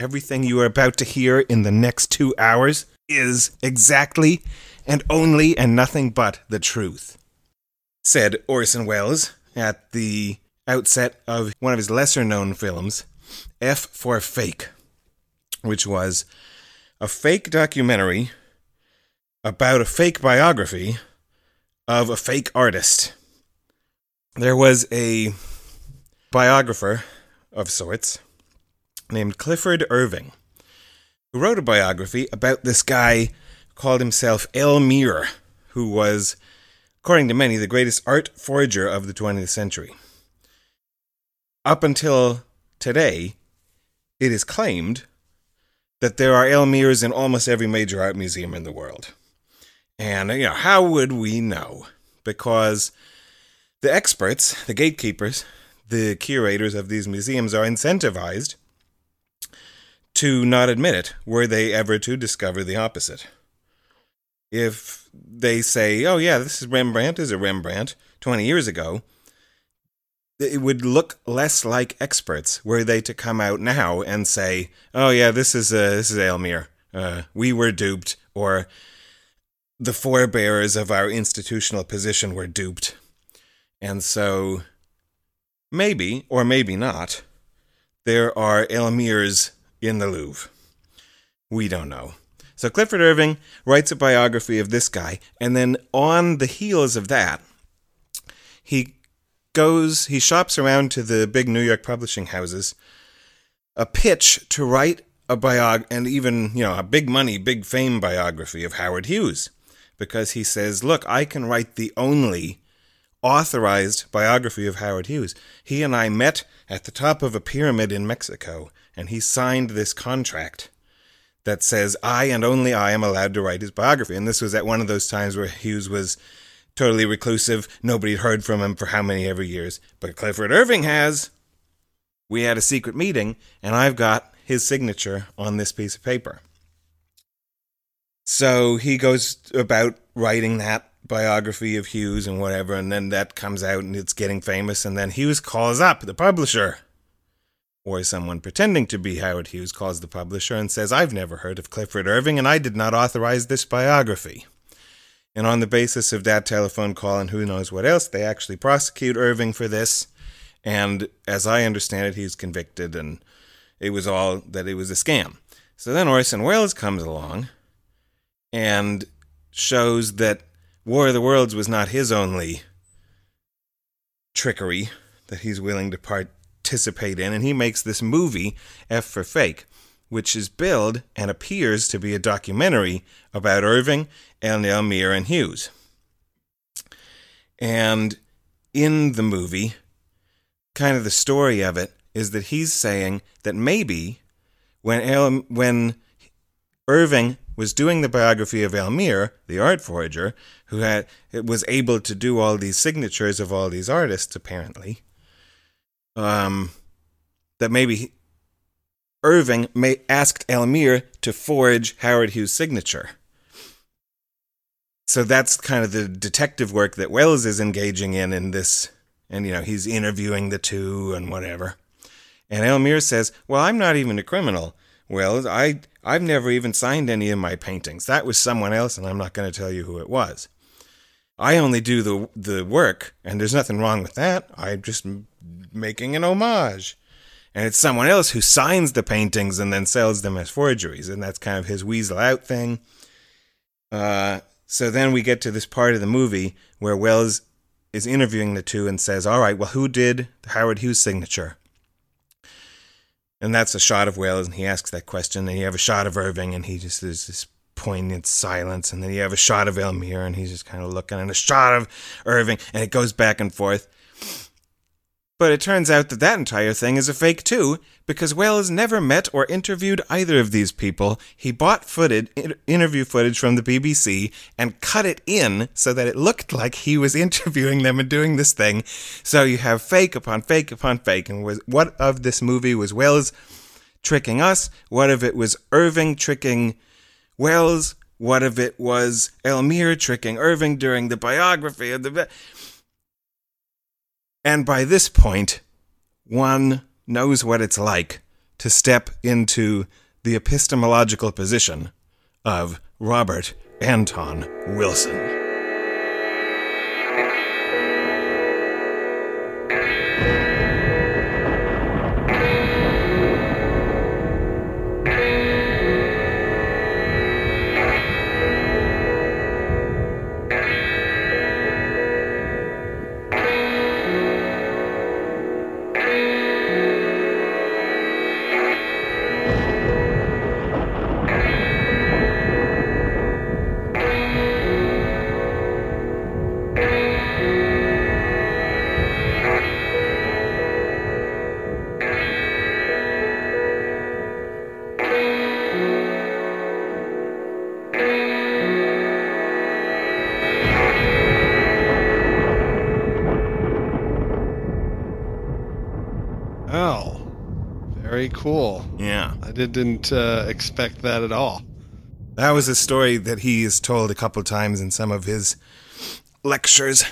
Everything you are about to hear in the next two hours is exactly and only and nothing but the truth, said Orson Welles at the outset of one of his lesser known films, F for Fake, which was a fake documentary about a fake biography of a fake artist. There was a biographer of sorts named Clifford Irving who wrote a biography about this guy called himself Elmyr, who was, according to many, the greatest art forger of the 20th century. Up until today, it is claimed that there are Elmyrs in almost every major art museum in the world. And, you know, how would we know? Because the experts, the gatekeepers, the curators of these museums are incentivized to not admit it were they ever to discover the opposite. If they say, oh, yeah, this is Rembrandt, is a Rembrandt 20 years ago, it would look less like experts were they to come out now and say, "Oh yeah, this is uh, this is Elmyr. Uh, we were duped," or the forebearers of our institutional position were duped, and so maybe or maybe not, there are Elmyrs in the Louvre. We don't know. So Clifford Irving writes a biography of this guy, and then on the heels of that, he goes, he shops around to the big New York publishing houses, a pitch to write a biog and even, you know, a big money, big fame biography of Howard Hughes. Because he says, look, I can write the only authorized biography of Howard Hughes. He and I met at the top of a pyramid in Mexico, and he signed this contract that says I and only I am allowed to write his biography. And this was at one of those times where Hughes was totally reclusive. Nobody had heard from him for how many ever years. But Clifford Irving has. We had a secret meeting, and I've got his signature on this piece of paper. So he goes about writing that biography of Hughes and whatever, and then that comes out and it's getting famous, and then Hughes calls up the publisher. Or someone pretending to be Howard Hughes calls the publisher and says, I've never heard of Clifford Irving, and I did not authorize this biography. And on the basis of that telephone call and who knows what else, they actually prosecute Irving for this. And as I understand it, he's convicted, and it was all that it was a scam. So then Orson Welles comes along and shows that War of the Worlds was not his only trickery that he's willing to participate in, and he makes this movie, F for Fake, which is billed and appears to be a documentary about Irving and Elmyr and Hughes. And in the movie, kind of the story of it is that he's saying that maybe when El- when Irving was doing the biography of Elmyr, the art forger, who had it was able to do all these signatures of all these artists, apparently, um, that maybe Irving may asked Elmyr to forge Howard Hughes' signature. So that's kind of the detective work that Welles is engaging in in this, and you know he's interviewing the two and whatever. And Elmyr says, "Well, I'm not even a criminal. Well, I I've never even signed any of my paintings. That was someone else, and I'm not going to tell you who it was. I only do the the work, and there's nothing wrong with that. I'm just making an homage." and it's someone else who signs the paintings and then sells them as forgeries, and that's kind of his weasel out thing. Uh, so then we get to this part of the movie where Welles is interviewing the two and says, "All right, well, who did the Howard Hughes' signature?" And that's a shot of Welles, and he asks that question, and you have a shot of Irving, and he just there's this poignant silence, and then you have a shot of Elmyr, and he's just kind of looking, and a shot of Irving, and it goes back and forth. But it turns out that that entire thing is a fake too, because Welles never met or interviewed either of these people. He bought footage, interview footage from the BBC and cut it in so that it looked like he was interviewing them and doing this thing. So you have fake upon fake upon fake. And was, what of this movie was Welles tricking us? What of it was Irving tricking Welles? What of it was Elmyr tricking Irving during the biography of the. And by this point, one knows what it's like to step into the epistemological position of Robert Anton Wilson. Didn't uh, expect that at all. That was a story that he has told a couple times in some of his lectures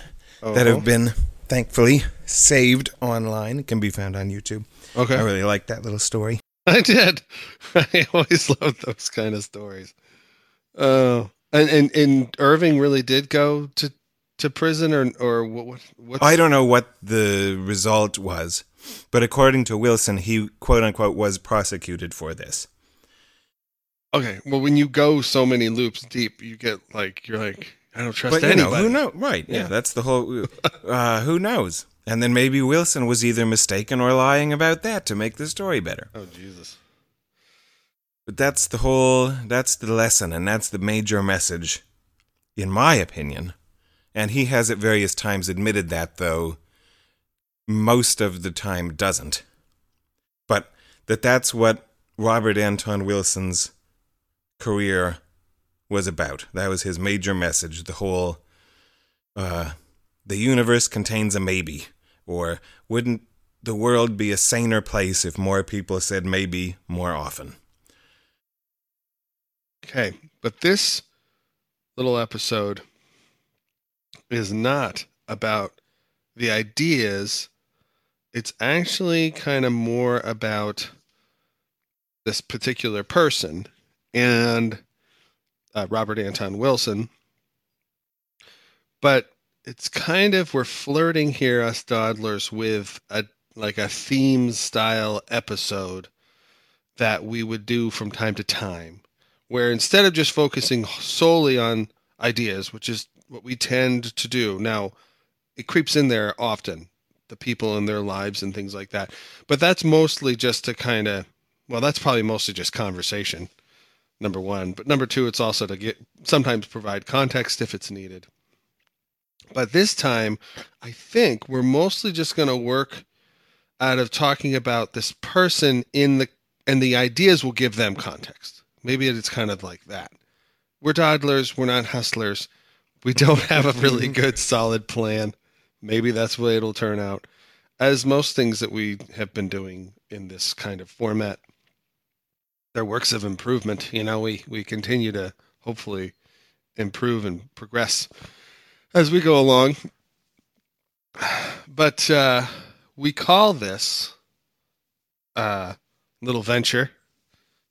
that Oh. have been thankfully saved online. It can be found on YouTube. Okay. I really like that little story. I did. I always love those kind of stories. Oh, and, and and Irving really did go to to prison, or or what? what I don't know what the result was, but according to Wilson, he quote unquote was prosecuted for this. okay. Well, when you go so many loops deep, you get like you're like I don't trust But anybody. know, who knows? Right? Yeah, Yeah. that's the whole. Uh, who knows? And then maybe Wilson was either mistaken or lying about that to make the story better. Oh Jesus! But that's the whole. That's the lesson, and that's the major message, in my opinion. And he has at various times admitted that, though most of the time doesn't. But that that's what Robert Anton Wilson's career was about. That was his major message. The whole, uh, the universe contains a maybe, or wouldn't the world be a saner place if more people said maybe more often? Okay, but this little episode is not about the ideas. It's actually kind of more about this particular person and uh, Robert Anton Wilson. But it's kind of we're flirting here, us dawdlers, with a like a theme style episode that we would do from time to time where instead of just focusing solely on ideas, which is what we tend to do now, it creeps in there often, the people in their lives and things like that. But that's mostly just to kind of, well, that's probably mostly just conversation, number one. But number two, it's also to get sometimes provide context if it's needed. But this time, I think we're mostly just going to work out of talking about this person in the, and the ideas will give them context. Maybe it's kind of like that. We're dawdlers, we're not hustlers. We don't have a really good solid plan. Maybe that's the way it'll turn out. As most things that we have been doing in this kind of format, they're works of improvement. You know, we, we continue to hopefully improve and progress as we go along. But uh, we call this uh, little venture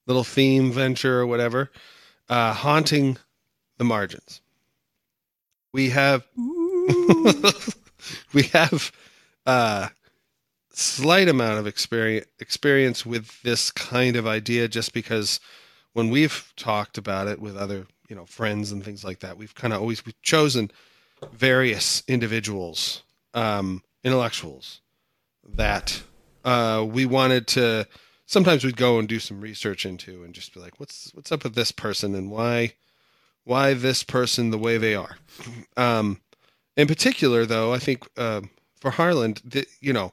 little theme venture or whatever, uh, haunting the margins. We have we have a slight amount of experience experience with this kind of idea, just because when we've talked about it with other you know friends and things like that, we've kind of always we've chosen various individuals, um, intellectuals that uh, we wanted to sometimes we'd go and do some research into and just be like what's what's up with this person and why why this person the way they are? Um in particular though i think uh, for harland the, you know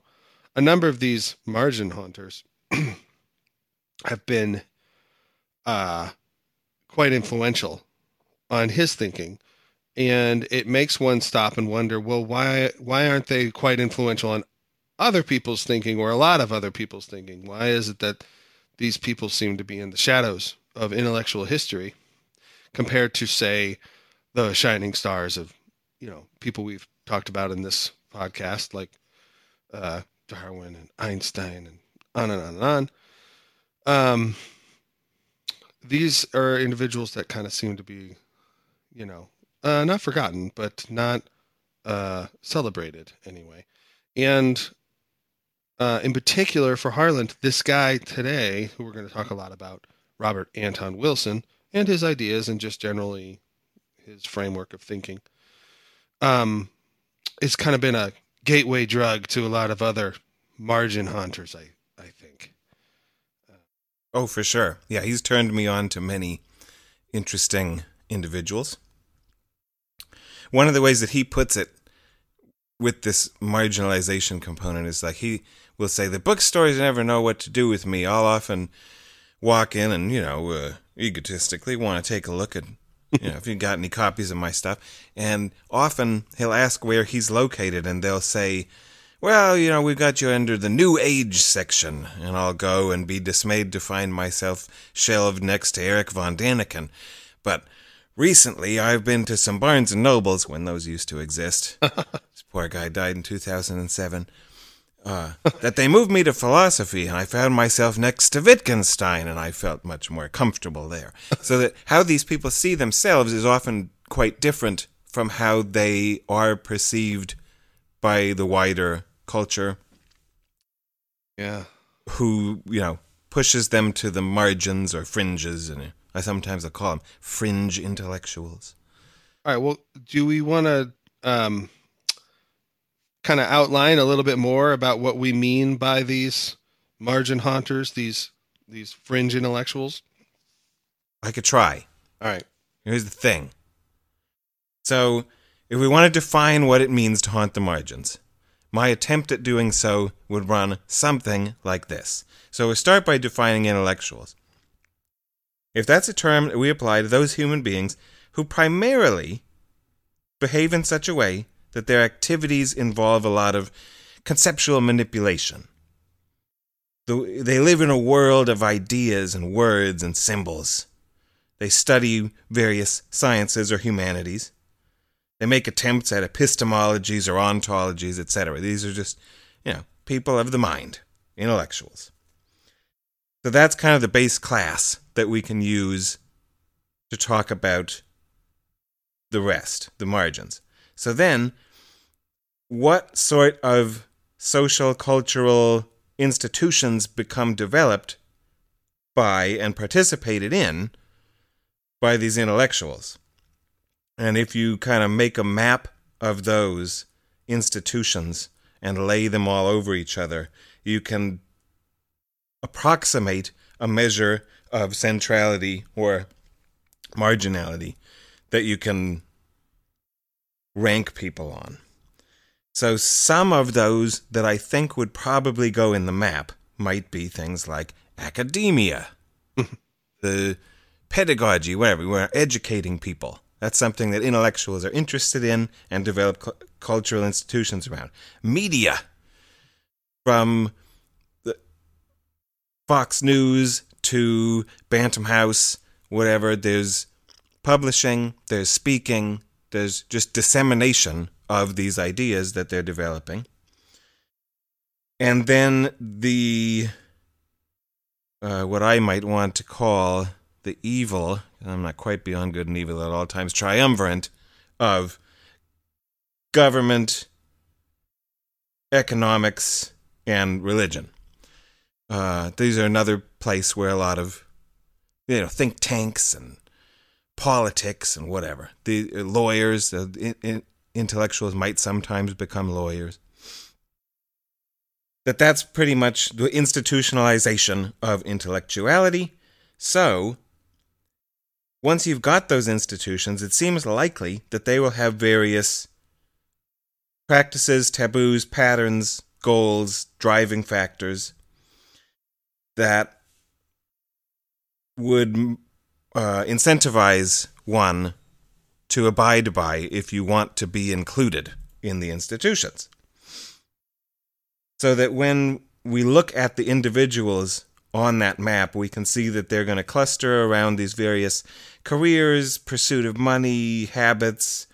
a number of these margin haunters have been uh quite influential on his thinking and it makes one stop and wonder well why why aren't they quite influential on other people's thinking or a lot of other people's thinking. Why is it that these people seem to be in the shadows of intellectual history compared to, say, the shining stars of, you know, people we've talked about in this podcast, like uh, Darwin and Einstein and on and on and on. Um, these are individuals that kind of seem to be, you know, uh, not forgotten, but not uh, celebrated anyway. And uh, in particular for Harland, this guy today, who we're going to talk a lot about, Robert Anton Wilson, and his ideas and just generally his framework of thinking, um, it's kind of been a gateway drug to a lot of other margin hunters, I, I think. Oh, for sure. Yeah, he's turned me on to many interesting individuals. One of the ways that he puts it with this marginalization component is like he will say the bookstores never know what to do with me. I'll often walk in and you know uh, egotistically want to take a look at you know if you've got any copies of my stuff, and often he'll ask where he's located, and they'll say. Well, you know, we've got you under the New Age section, and I'll go and be dismayed to find myself shelved next to Eric von Daniken. But recently, I've been to some Barnes and Nobles when those used to exist. this poor guy died in 2007 uh, that they moved me to philosophy, and I found myself next to Wittgenstein, and I felt much more comfortable there. So that how these people see themselves is often quite different from how they are perceived by the wider culture. Yeah. Who you know pushes them to the margins or fringes, and I sometimes I call them fringe intellectuals. All right. Well, do we want to um, kind of outline a little bit more about what we mean by these margin haunters, these these fringe intellectuals? I could try. All right. Here's the thing. So, if we want to define what it means to haunt the margins, my attempt at doing so would run something like this. So, we start by defining intellectuals. If that's a term that we apply to those human beings who primarily behave in such a way that their activities involve a lot of conceptual manipulation. They live in a world of ideas and words and symbols. They study various sciences or humanities. They make attempts at epistemologies or ontologies, etc. These are just, you know, people of the mind, intellectuals. So that's kind of the base class that we can use to talk about the rest, the margins. So then, what sort of social, cultural institutions become developed by and participated in by these intellectuals? And if you kind of make a map of those institutions and lay them all over each other, you can approximate a measure of centrality or marginality that you can rank people on. So some of those that I think would probably go in the map might be things like academia, the pedagogy, whatever. We're educating people. That's something that intellectuals are interested in and develop cu- cultural institutions around. Media, from Fox News to Bantam House, whatever. There's publishing, there's speaking, there's just dissemination of these ideas that they're developing. And then the uh, what I might want to call the evil, I'm not quite beyond good and evil at all times, triumvirate of government, economics, and religion. Uh, these are another place where a lot of you know think tanks and politics and whatever the uh, lawyers, uh, in, in, intellectuals might sometimes become lawyers. That that's pretty much the institutionalization of intellectuality. So, once you've got those institutions, it seems likely that they will have various practices, taboos, patterns, goals, driving factors that would uh, incentivize one to abide by if you want to be included in the institutions. So that when we look at the individuals on that map, we can see that they're going to cluster around these various careers, pursuit of money, habits,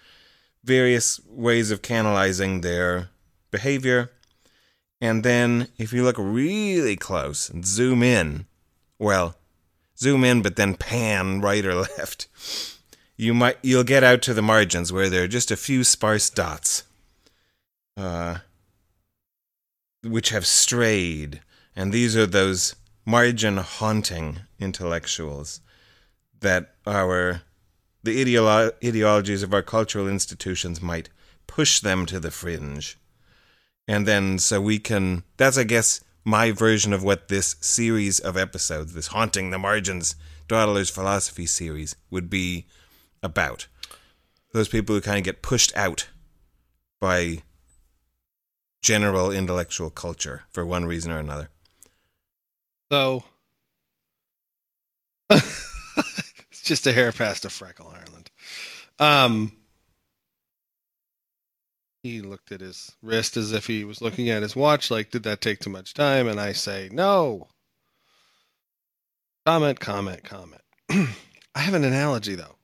various ways of canalizing their behavior. And then, if you look really close and zoom in well, zoom in, but then pan right or left. You might you'll get out to the margins where there are just a few sparse dots, uh, which have strayed, and these are those margin haunting intellectuals that our the ideolo- ideologies of our cultural institutions might push them to the fringe. And then so we can that's I guess my version of what this series of episodes, this haunting the margins Dawdler's philosophy series would be about. Those people who kind of get pushed out by general intellectual culture for one reason or another. So it's just a hair past a freckle, Ireland. Um, he looked at his wrist as if he was looking at his watch, like, did that take too much time? And I say, no. Comment, comment, comment. I have an analogy, though.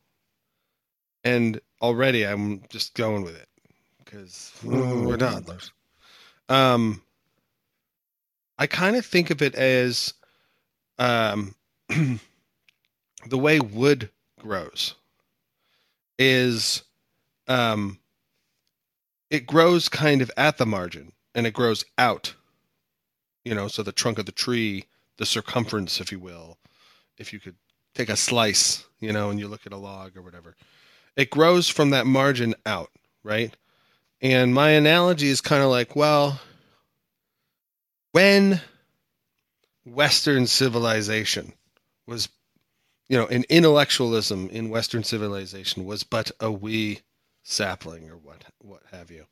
And already I'm just going with it because we're toddlers. Um, I kind of think of it as um, the way wood grows is um, it grows kind of at the margin and it grows out. You know, so the trunk of the tree, the circumference, if you will, if you could take a slice, you know, and you look at a log or whatever, it grows from that margin out, right? And my analogy is kind of like, well, when Western civilization was, you know, an intellectualism in Western civilization was but a wee sapling or what what have you.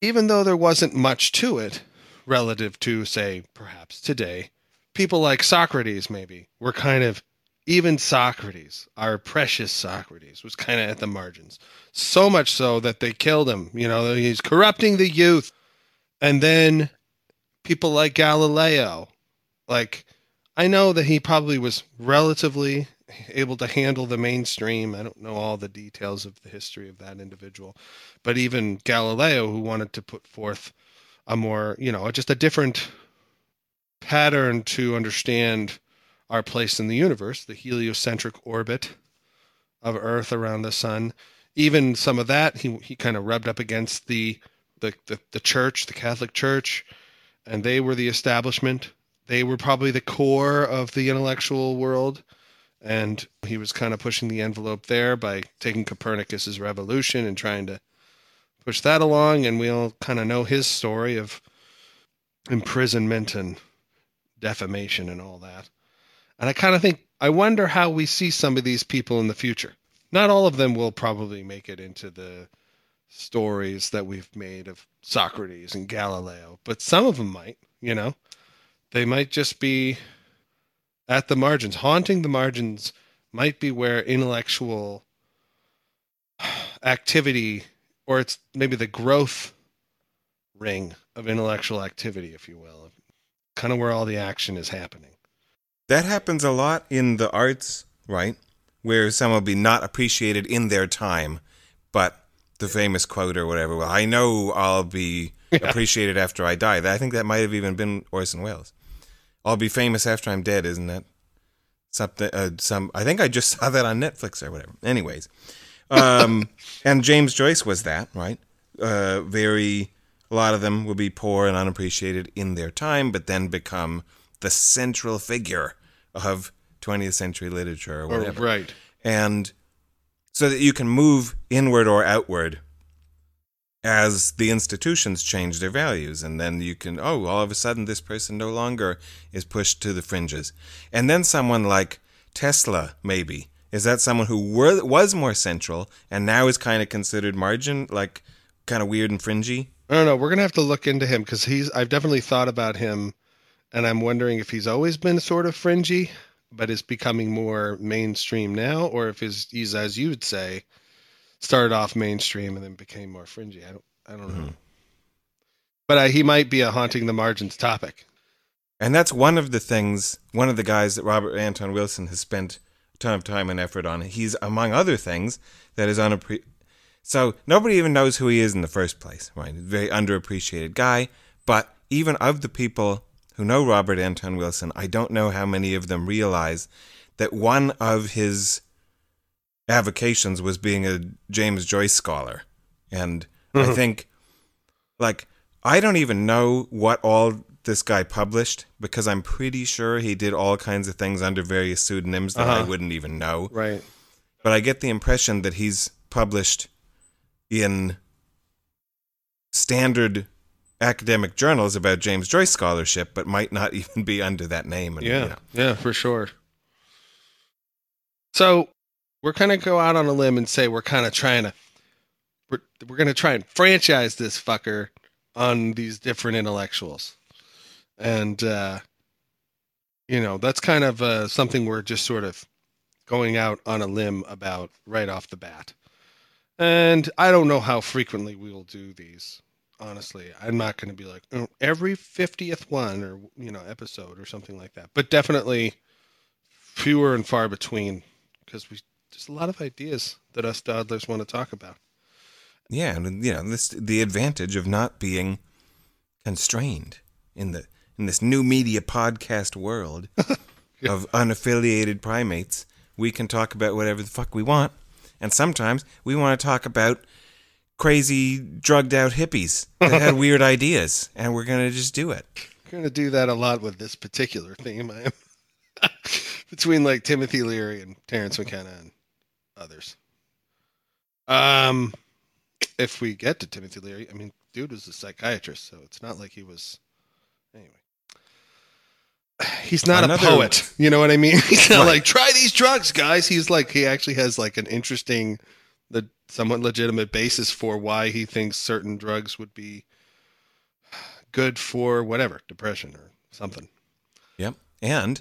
Even though there wasn't much to it relative to, say, perhaps today, people like Socrates maybe were kind of even Socrates, our precious Socrates, was kind of at the margins. So much so that they killed him. You know, he's corrupting the youth. And then people like Galileo, like, I know that he probably was relatively able to handle the mainstream. I don't know all the details of the history of that individual, but even Galileo, who wanted to put forth a more, you know, just a different pattern to understand our place in the universe, the heliocentric orbit of Earth around the sun. Even some of that he he kind of rubbed up against the, the the the church, the Catholic Church, and they were the establishment. They were probably the core of the intellectual world, and he was kind of pushing the envelope there by taking Copernicus's revolution and trying to push that along. And we all kind of know his story of imprisonment and defamation and all that. And I kind of think, I wonder how we see some of these people in the future. Not all of them will probably make it into the stories that we've made of Socrates and Galileo, but some of them might, you know. They might just be at the margins. Haunting the margins might be where intellectual activity, or it's maybe the growth ring of intellectual activity, if you will, kind of where all the action is happening. That happens a lot in the arts, right? Where some will be not appreciated in their time, but the famous quote or whatever, well, I know I'll be appreciated after I die. I think that might have even been Orson Welles. I'll be famous after I'm dead, isn't that something? Uh, some I think I just saw that on Netflix or whatever. Anyways, um, and James Joyce was that right? Uh, very a lot of them will be poor and unappreciated in their time, but then become the central figure of 20th century literature or Or, whatever right. and so that you can move inward or outward as the institutions change their values and then you can oh all of a sudden this person no longer is pushed to the fringes and then someone like tesla maybe is that someone who were, was more central and now is kind of considered margin like kind of weird and fringy I don't know. We're gonna have to look into him because he's. I've definitely thought about him, and I'm wondering if he's always been sort of fringy, but is becoming more mainstream now, or if he's, he's as you would say, started off mainstream and then became more fringy. I don't. I don't know. But uh, he might be a haunting the margins topic. And that's one of the things, one of the guys that Robert Anton Wilson has spent a ton of time and effort on. He's, among other things, that is unappre- So nobody even knows who he is in the first place, right? Very underappreciated guy. But even of the people who know Robert Anton Wilson, I don't know how many of them realize that one of his avocations was being a James Joyce scholar. And I think, like, I don't even know what all this guy published because I'm pretty sure he did all kinds of things under various pseudonyms that I Uh-huh. wouldn't even know. Right. But I get the impression that he's published in standard academic journals about James Joyce scholarship, but might not even be under that name. And, you Yeah. know. Yeah, for sure. So we're gonna go out on a limb and say we're kind of trying to we're we're gonna try and franchise this fucker on these different intellectuals, and uh, you know that's kind of uh, something we're just sort of going out on a limb about right off the bat. And I don't know how frequently we will do these. Honestly, I'm not going to be like "Oh, every 50th one or you know episode or something like that. But definitely fewer and far between because we there's a lot of ideas that us dawdlers want to talk about. Yeah, and you know this the advantage of not being constrained in the in this new media podcast world of unaffiliated primates. We can talk about whatever the fuck we want, and sometimes we want to talk about crazy drugged out hippies that had weird ideas, and we're gonna just do it. We're to do that a lot with this particular theme. I am between like Timothy Leary and Terence McKenna and others. Um, if we get to Timothy Leary, I mean, dude was a psychiatrist, so it's not like he was. Anyway, he's not Another- a poet. You know what I mean? He's not Right. like try these drugs, guys. He's like he actually has like an interesting, the somewhat legitimate basis for why he thinks certain drugs would be good for whatever depression or something. Yep. And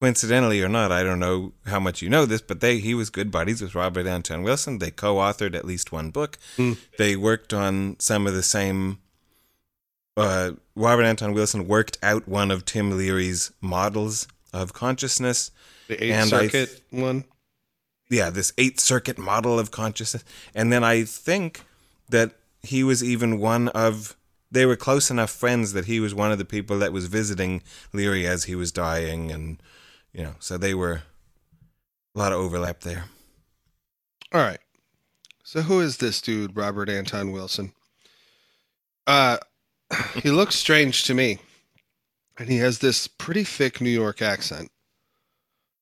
coincidentally or not, I don't know how much you know this, but they he was good buddies with Robert Anton Wilson. They co-authored at least one book. Hmm. They worked on some of the same. Uh, Robert Anton Wilson worked out one of Tim Leary's models of consciousness. The Eighth Circuit one. Yeah, this eight circuit model of consciousness. And then I think that he was even one of they were close enough friends that he was one of the people that was visiting Leary as he was dying and you know, so they were a lot of overlap there. All right. So who is this dude, Robert Anton Wilson? Uh he looks strange to me. And he has this pretty thick New York accent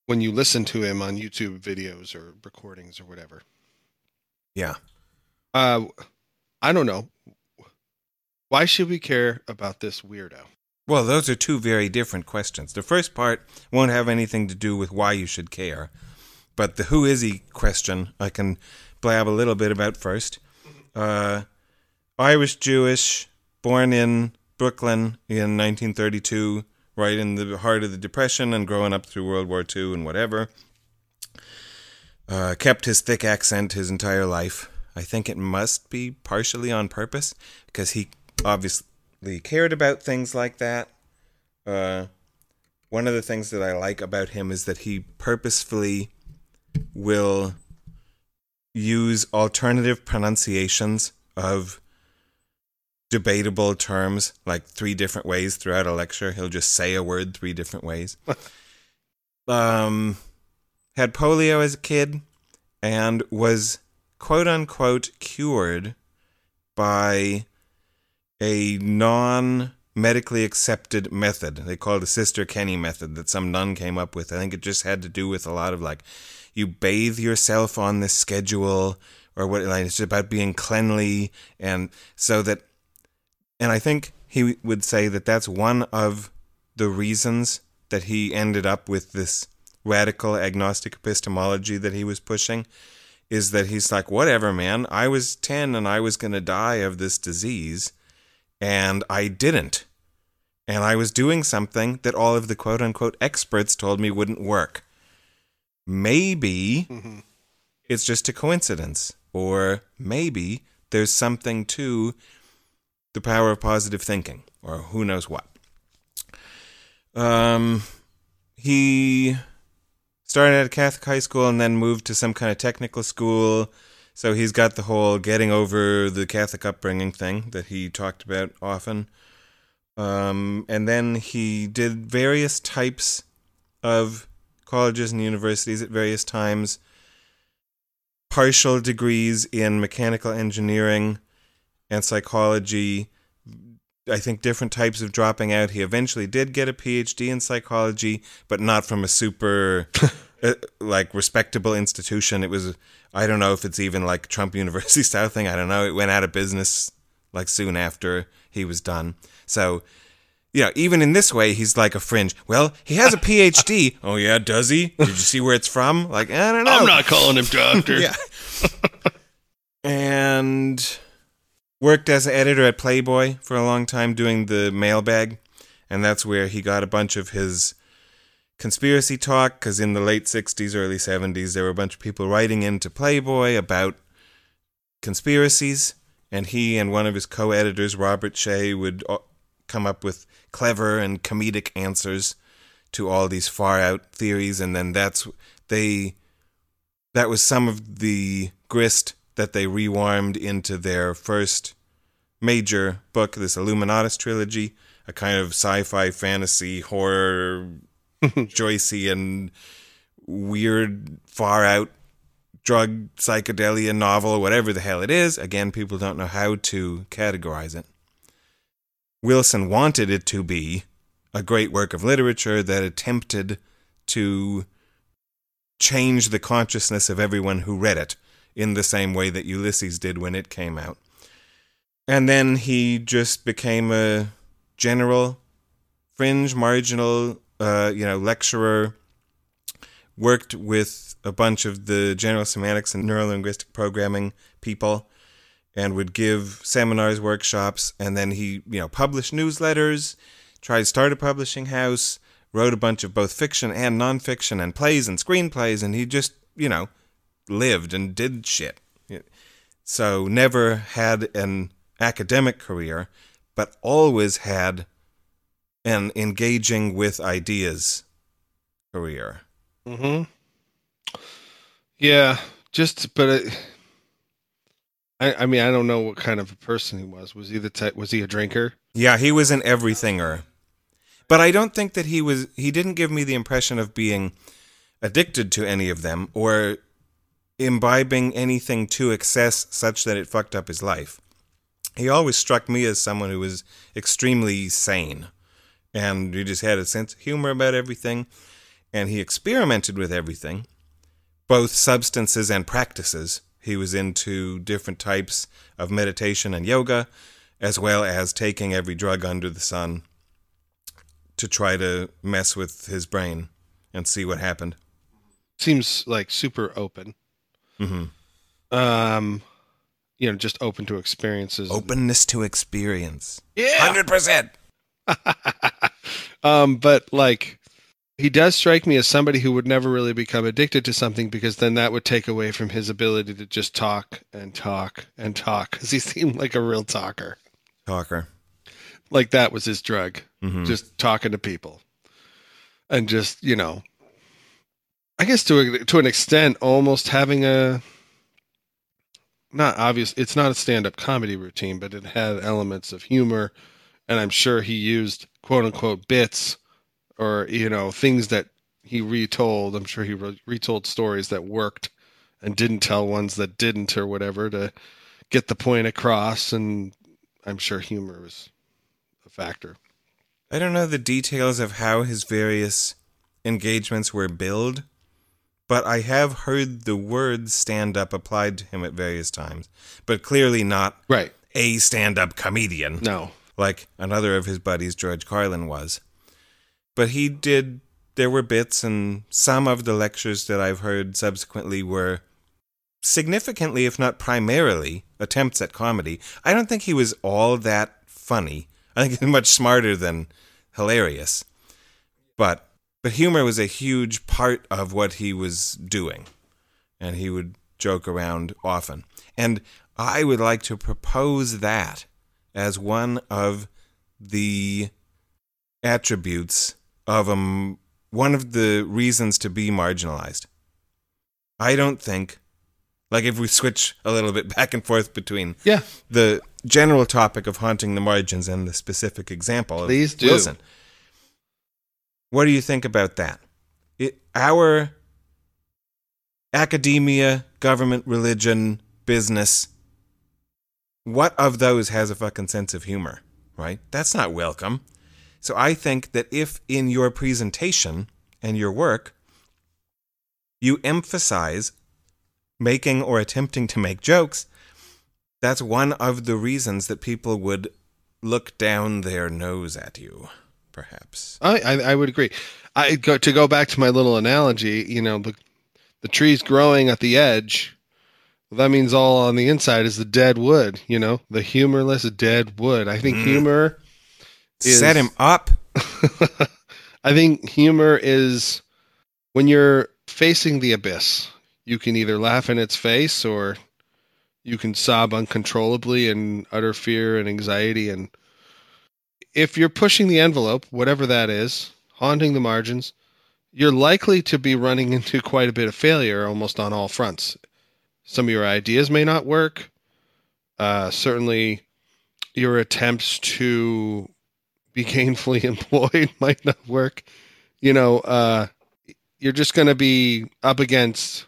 when you listen to him on YouTube videos or recordings or whatever. Yeah. Uh I don't know. Why should we care about this weirdo? Well, those are two very different questions. The first part won't have anything to do with why you should care, but the who is he question I can blab a little bit about first. Uh, Irish Jewish, born in Brooklyn in 1932, right in the heart of the Depression and growing up through World War II and whatever. Uh, kept his thick accent his entire life. I think it must be partially on purpose because he obviously cared about things like that. Uh, one of the things that I like about him is that he purposefully will use alternative pronunciations of debatable terms like three different ways throughout a lecture. He'll just say a word three different ways. um, had polio as a kid and was quote unquote cured by a non medically accepted method. They called it a Sister Kenny method that some nun came up with. I think it just had to do with a lot of like you bathe yourself on this schedule or what like it's about being cleanly and so that and I think he would say that that's one of the reasons that he ended up with this radical agnostic epistemology that he was pushing is that he's like whatever man I was 10 and I was going to die of this disease and I didn't and I was doing something that all of the quote unquote experts told me wouldn't work maybe Mm-hmm. it's just a coincidence or maybe there's something to the power of positive thinking or who knows what. Um he started at a catholic high school and then moved to some kind of technical school. So he's got the whole getting over the catholic upbringing thing that he talked about often. Um, and then he did various types of colleges and universities at various times, partial degrees in mechanical engineering and psychology. I think different types of dropping out. He eventually did get a PhD in psychology, but not from a super uh, like respectable institution. It was I don't know if it's even like Trump University style thing. I don't know. It went out of business like soon after he was done. So, you know, even in this way, he's like a fringe. Well, he has a PhD. oh yeah, does he? Did you see where it's from? Like I don't know. I'm not calling him doctor. yeah. and worked as an editor at Playboy for a long time doing the mailbag, and that's where he got a bunch of his conspiracy talk because in the late 60s, early 70s, there were a bunch of people writing into Playboy about conspiracies, and he and one of his co editors, Robert Shea, would uh, come up with clever and comedic answers to all these far out theories, and then that's they that was some of the grist that they rewarmed into their first major book, this Illuminatus trilogy, a kind of sci-fi fantasy horror joycey Joycean weird far out drug psychedelia novel, whatever the hell it is. Again, people don't know how to categorize it. Wilson wanted it to be a great work of literature that attempted to change the consciousness of everyone who read it in the same way that Ulysses did when it came out. And then he just became a general, fringe, marginal uh, you know, lecturer, worked with a bunch of the general semantics and neurolinguistic programming people and would give seminars, workshops, and then he, you know, published newsletters, tried to start a publishing house, wrote a bunch of both fiction and nonfiction and plays and screenplays, and he just, you know, lived and did shit. So never had an academic career, but always had an engaging with ideas career. Hmm. Yeah. Just, but it, I, I mean, I don't know what kind of a person he was. Was he the type? Was he a drinker? Yeah, he was an everythinger. But I don't think that he was. He didn't give me the impression of being addicted to any of them or imbibing anything to excess such that it fucked up his life. He always struck me as someone who was extremely sane and he just had a sense of humor about everything. And he experimented with everything, both substances and practices. He was into different types of meditation and yoga, as well as taking every drug under the sun to try to mess with his brain and see what happened. Seems like super open. Mm-hmm. Um, you know, just open to experiences. Openness to experience. Yeah. Hundred percent. um, but like he does strike me as somebody who would never really become addicted to something because then that would take away from his ability to just talk and talk and talk because he seemed like a real talker. Talker. Like that was his drug, Mhm. just talking to people, and just you know, I guess to a, to an extent, almost having a not obvious. It's not a stand up comedy routine, but it had elements of humor, and I'm sure he used quote unquote bits or you know things that he retold. I'm sure he re- retold stories that worked and didn't tell ones that didn't or whatever to get the point across. And I'm sure humor was a factor. I don't know the details of how his various engagements were billed, but I have heard the word stand up applied to him at various times, but clearly not Right. a stand up comedian No. like another of his buddies, George Carlin, was. But he did, there were bits, and some of the lectures that I've heard subsequently were significantly, if not primarily, attempts at comedy. I don't think he was all that funny. I think he's much smarter than hilarious. But but humor was a huge part of what he was doing. And he would joke around often. And I would like to propose that as one of the attributes of um, one of the reasons to be marginalized. I don't think Like if we switch a little bit back and forth between Yeah. the general topic of haunting the margins and the specific example of Please do. Wilson. What do you think about that? It, our academia, government, religion, business, what of those has a fucking sense of humor, right? That's not welcome. So I think that if in your presentation and your work, you emphasize making or attempting to make jokes, that's one of the reasons that people would look down their nose at you, perhaps. I, I, I would agree. I go to go back to my little analogy. You know, the the tree's growing at the edge. Well, that means all on the inside is the dead wood. You know, the humorless dead wood. I think Mm. humor. Is- Set him up. I think humor is when you're facing the abyss. You can either laugh in its face or you can sob uncontrollably in utter fear and anxiety. And if you're pushing the envelope, whatever that is, haunting the margins, you're likely to be running into quite a bit of failure almost on all fronts. Some of your ideas may not work. Uh, certainly, your attempts to be gainfully employed might not work. You know, uh, you're just going to be up against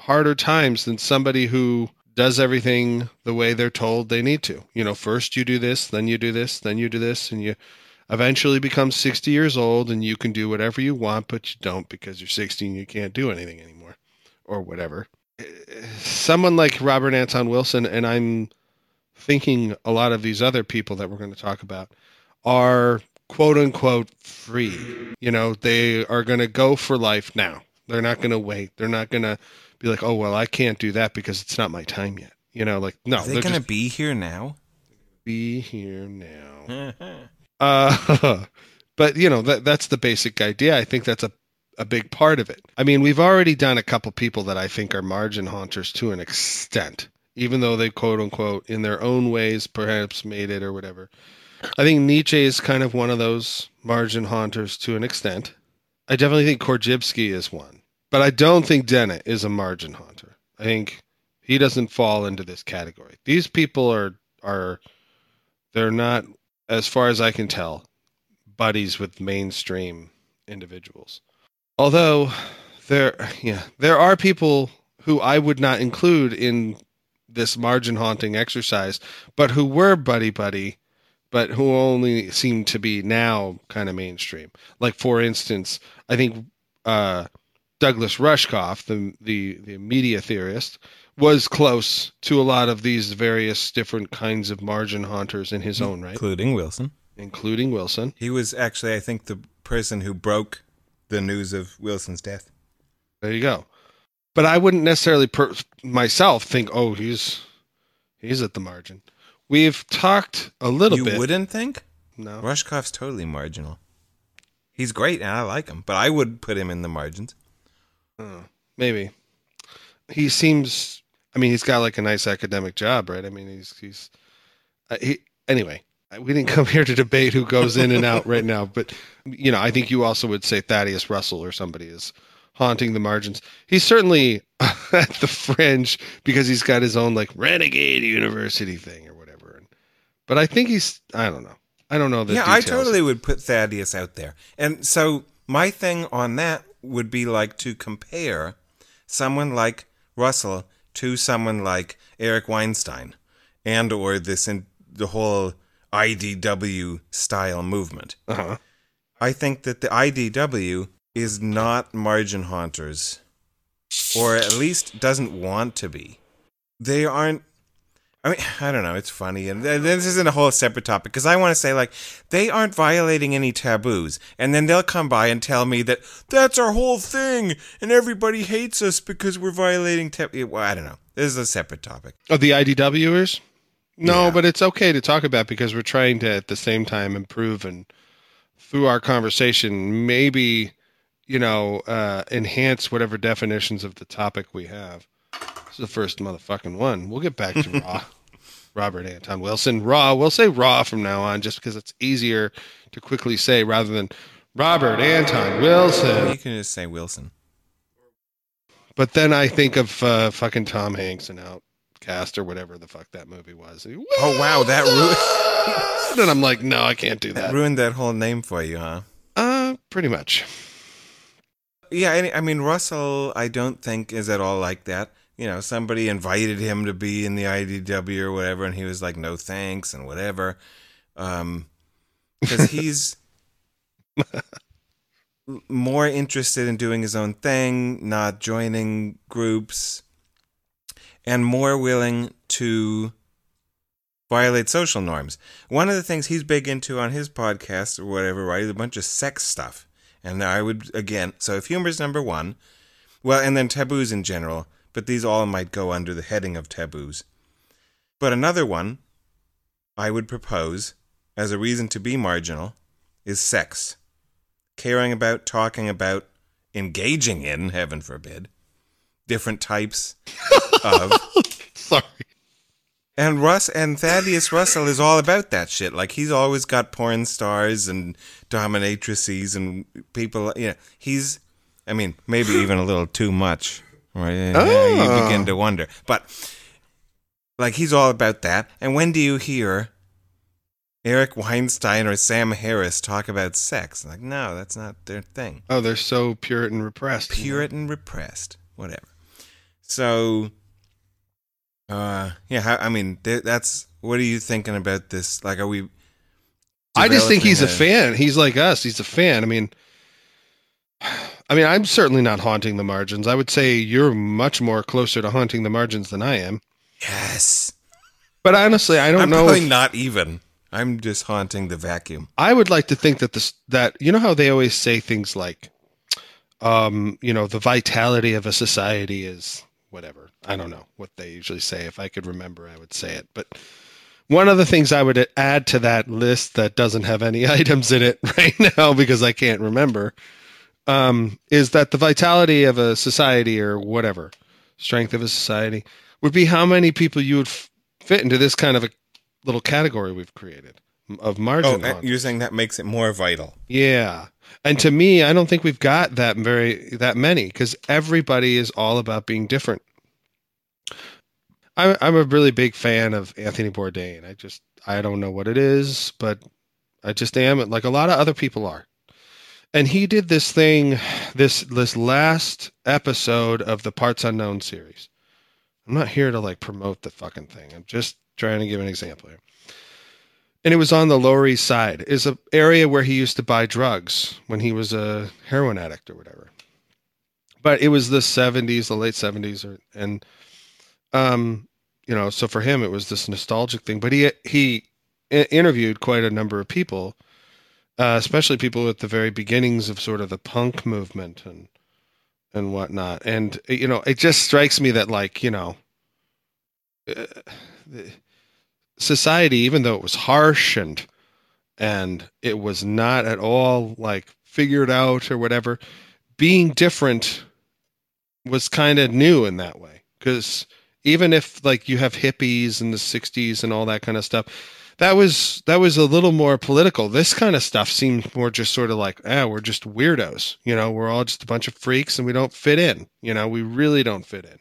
harder times than somebody who does everything the way they're told they need to. You know, first you do this, then you do this, then you do this, and you eventually become 60 years old and you can do whatever you want, but you don't because you're 60 and you can't do anything anymore or whatever. Someone like Robert Anton Wilson, and I'm thinking a lot of these other people that we're going to talk about are quote unquote free. You know, they are going to go for life now. They're not going to wait. They're not going to be like, oh, well, I can't do that because it's not my time yet. You know, like, no, Are they they're going to just be here now? be here now. Uh, but you know that that's the basic idea. I think that's a a big part of it. I mean, we've already done a couple people that I think are margin haunters to an extent, even though they quote unquote in their own ways perhaps made it or whatever. I think Nietzsche is kind of one of those margin haunters to an extent. I definitely think Korzybski is one, but I don't think Dennett is a margin haunter. I think he doesn't fall into this category. These people are are they're not, as far as I can tell, buddies with mainstream individuals. Although there, yeah, there are people who I would not include in this margin haunting exercise, but who were buddy buddy, but who only seem to be now kind of mainstream. Like for instance, I think uh, Douglas Rushkoff, the the the media theorist, was close to a lot of these various different kinds of margin haunters in his own right, Including Wilson. including Wilson. He was actually, I think, the person who broke the news of Wilson's death. There you go. But I wouldn't necessarily per- myself think, oh, he's he's at the margin. We've talked a little you bit. You wouldn't think? No, Rushkoff's totally marginal. He's great and I like him, but I would put him in the margins. Maybe. He seems. I mean, he's got like a nice academic job, right? I mean, he's he's. Uh, he anyway. We didn't come here to debate who goes in and out right now, but you know, I think you also would say Thaddeus Russell or somebody is haunting the margins. He's certainly at the fringe because he's got his own like renegade university thing or whatever. But I think he's. I don't know. I don't know the yeah, I totally would put Thaddeus out there. And so my thing on that would be like to compare someone like Russell to someone like Eric Weinstein and or this in the whole IDW style movement. Uh-huh. I think that the IDW is not margin haunters, or at least doesn't want to be. They aren't. I mean, I don't know. It's funny, and this isn't a whole separate topic because I want to say like they aren't violating any taboos, and then they'll come by and tell me that that's our whole thing, and everybody hates us because we're violating tab. Well, I don't know. This is a separate topic. Oh, the IDWers? No, Yeah. but it's okay to talk about because we're trying to at the same time improve and through our conversation maybe you know uh, enhance whatever definitions of the topic we have. Is the first motherfucking one. We'll get back to Raw. Robert Anton Wilson. Raw. We'll say Raw from now on just because it's easier to quickly say rather than Robert Anton Wilson. You can just say Wilson. But then I think of uh, fucking Tom Hanks and Outcast or whatever the fuck that movie was. Oh wow, that ruined. and I'm like, no, I can't do that that. ruined that whole name for you, huh? Uh, pretty much. Yeah, I mean Russell, I don't think is at all like that. You know, somebody invited him to be in the IDW or whatever, and he was like, "No thanks," and whatever. Um, because he's more interested in doing his own thing, not joining groups, and more willing to violate social norms. One of the things he's big into on his podcast or whatever, right, is a bunch of sex stuff. And I would, again, so if humor's number one, well, and then taboos in general, but these all might go under the heading of taboos. But another one I would propose as a reason to be marginal is sex. Caring about, talking about, engaging in, heaven forbid, different types of. Sorry. And Russ and Thaddeus Russell is all about that shit. Like he's always got porn stars and dominatrices and people. You know, he's. I mean, maybe even a little too much. Right? Yeah, You Oh. begin to wonder, but like he's all about that. And when do you hear Eric Weinstein or Sam Harris talk about sex? Like, no, that's not their thing. Oh, they're so Puritan repressed. Puritan repressed, whatever. So, uh, yeah, I mean, that's what are you thinking about this? Like, are we? I just think he's a developing fan. He's like us. He's a fan. I mean, I mean, I'm certainly not haunting the margins. I would say you're much more closer to haunting the margins than I am. Yes, But honestly, I don't I'm know. probably if- not even. I'm just haunting the vacuum. I would like to think that this that you know how they always say things like, um, you know, the vitality of a society is whatever. I don't know what they usually say. If I could remember, I would say it. But one of the things I would add to that list that doesn't have any items in it right now because I can't remember, um, is that the vitality of a society or whatever strength of a society would be how many people you would f- fit into this kind of a little category we've created of Oh, margin. haunters. you're saying that makes it more vital. Yeah. And to me, I don't think we've got that very that many because everybody is all about being different. I'm I'm a really big fan of Anthony Bourdain. I just I don't know what it is, but I just am. It like a lot of other people are. And he did this thing, this this last episode of the Parts Unknown series. I'm not here to like promote the fucking thing. I'm just trying to give an example here and it was on the Lower East Side. Is a area where he used to buy drugs when he was a heroin addict or whatever. But it was the seventies, the late seventies, or and um, you know, so for him it was this nostalgic thing. But he he interviewed quite a number of people, uh, especially people at the very beginnings of sort of the punk movement and and whatnot. And you know, it just strikes me that like you know. Uh, society, even though it was harsh and and it was not at all like figured out or whatever, being different was kind of new in that way. Because even if like you have hippies in the '60s and all that kind of stuff, that was that was a little more political. This kind of stuff seemed more just sort of like, ah, we're just weirdos. You know, we're all just a bunch of freaks and we don't fit in. You know, we really don't fit in.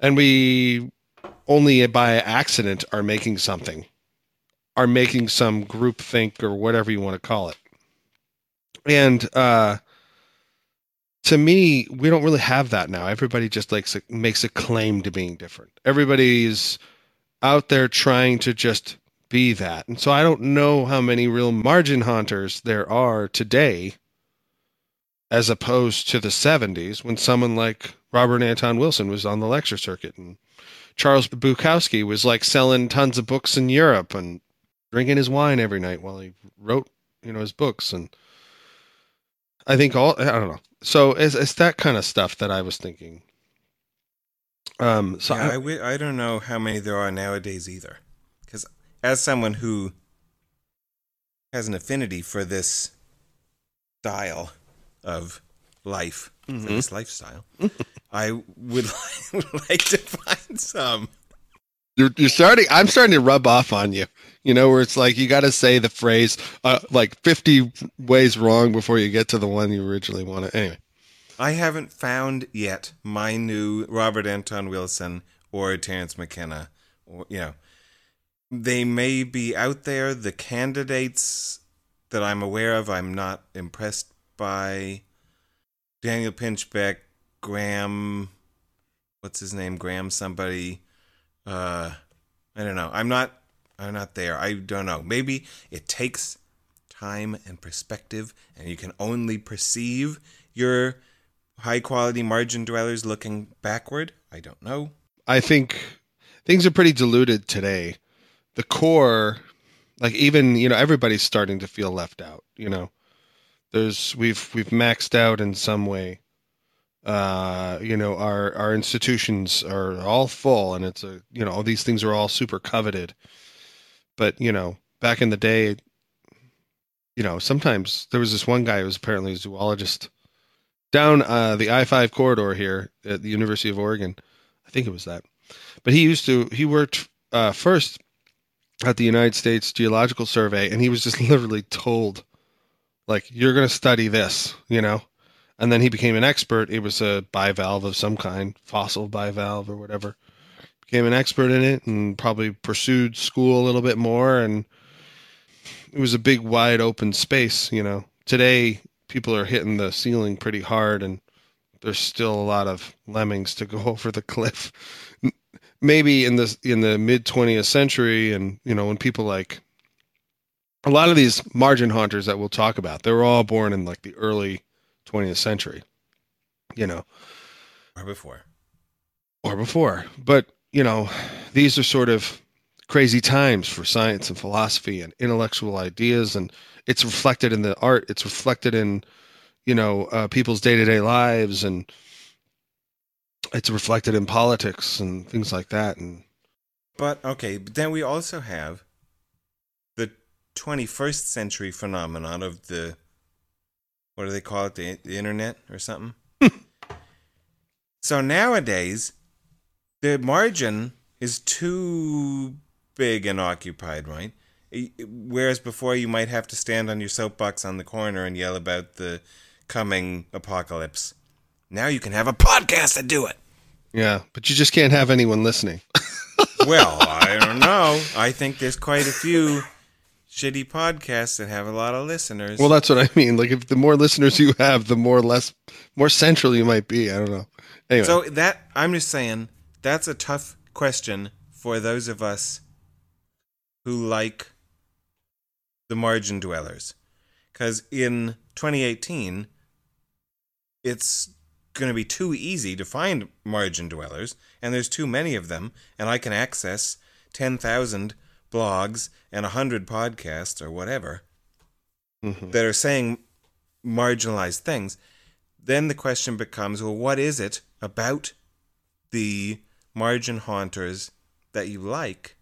And we only by accident are making something, are making some group think or whatever you want to call it. And uh, to me, we don't really have that now. Everybody just likes makes a claim to being different. Everybody's out there trying to just be that. And so I don't know how many real margin hunters there are today as opposed to the 70s when someone like Robert Anton Wilson was on the lecture circuit and Charles Bukowski was like selling tons of books in Europe and drinking his wine every night while he wrote, you know, his books. And I think all, I don't know. So it's, it's that kind of stuff that I was thinking. Um, so yeah, I- I, I don't know how many there are nowadays either. As someone who has an affinity for this style of life, for Mhm. this lifestyle, I would like to find some. You're, you're starting. I'm starting to rub off on you. You know, where it's like you got to say the phrase uh, like 50 ways wrong before you get to the one you originally wanted. Anyway, I haven't found yet my new Robert Anton Wilson or Terence McKenna. Or, you know, they may be out there. The candidates that I'm aware of, I'm not impressed by. Daniel Pinchbeck, Graham, what's his name? Graham somebody. Uh, I don't know. I'm not. I'm not there. I don't know. Maybe it takes time and perspective, and you can only perceive your high quality margin dwellers looking backward. I don't know. I think things are pretty diluted today. The core, like even you know, everybody's starting to feel left out. You know, there's we've we've maxed out in some way. Uh, you know, our our institutions are all full, and it's a you know all these things are all super coveted. But you know, back in the day, you know, sometimes there was this one guy who was apparently a zoologist down uh, the I five corridor here at the University of Oregon. I think it was that, but he used to he worked uh, first at the United States Geological Survey, and he was just literally told, like, you're going to study this, you know. And then he became an expert. It was a bivalve of some kind, fossil bivalve or whatever. Became an expert in it and probably pursued school a little bit more and it was a big wide open space you know today people are hitting the ceiling pretty hard and there's still a lot of lemmings to go over the cliff maybe in the in the mid 20th century and you know when people like a lot of these margin haunters that we'll talk about they were all born in like the early 20th century you know. Or before. Or before. But you know these are sort of crazy times for science and philosophy and intellectual ideas and it's reflected in the art. It's reflected in you know uh, people's day-to-day lives and it's reflected in politics and things like that and but okay but then we also have the 21st century phenomenon of the what do they call it the, the internet or something so nowadays the margin is too big and occupied, right? Whereas before you might have to stand on your soapbox on the corner and yell about the coming apocalypse. Now you can have a podcast to do it. Yeah, but you just can't have anyone listening. well, I don't know. I think there's quite a few shitty podcasts that have a lot of listeners. Well, that's what I mean. Like if the more listeners you have, the more less more central you might be. I don't know. Anyway. So that I'm just saying that's a tough question for those of us who like the margin dwellers. Because in 2018, it's going to be too easy to find margin dwellers, and there's too many of them, and I can access 10,000 blogs and 100 podcasts or whatever mm-hmm. that are saying marginalized things. Then the question becomes well, what is it about the margin haunters that you like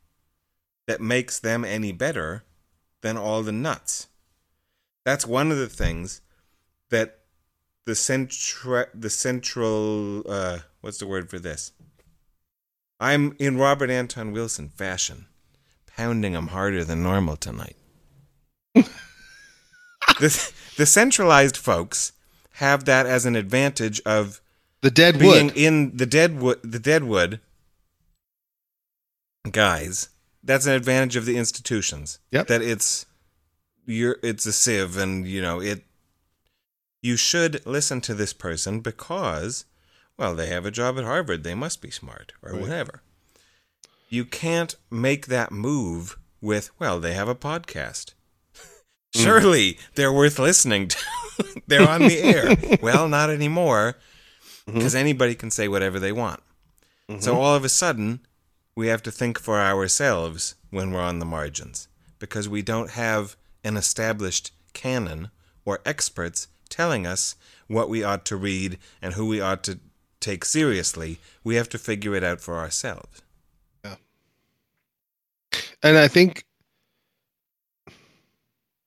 that makes them any better than all the nuts. That's one of the things that the centra- the central uh, what's the word for this? I'm in Robert Anton Wilson fashion, pounding them harder than normal tonight. the, the centralized folks have that as an advantage of the dead being wood. in the dead wood the deadwood guys that's an advantage of the institutions. Yep. That it's you're it's a sieve and you know it you should listen to this person because well they have a job at Harvard they must be smart or right. whatever. You can't make that move with well they have a podcast. Surely they're worth listening to. they're on the air. well, not anymore because mm-hmm. anybody can say whatever they want. Mm-hmm. So all of a sudden we have to think for ourselves when we're on the margins because we don't have an established canon or experts telling us what we ought to read and who we ought to take seriously. We have to figure it out for ourselves. Yeah. And I think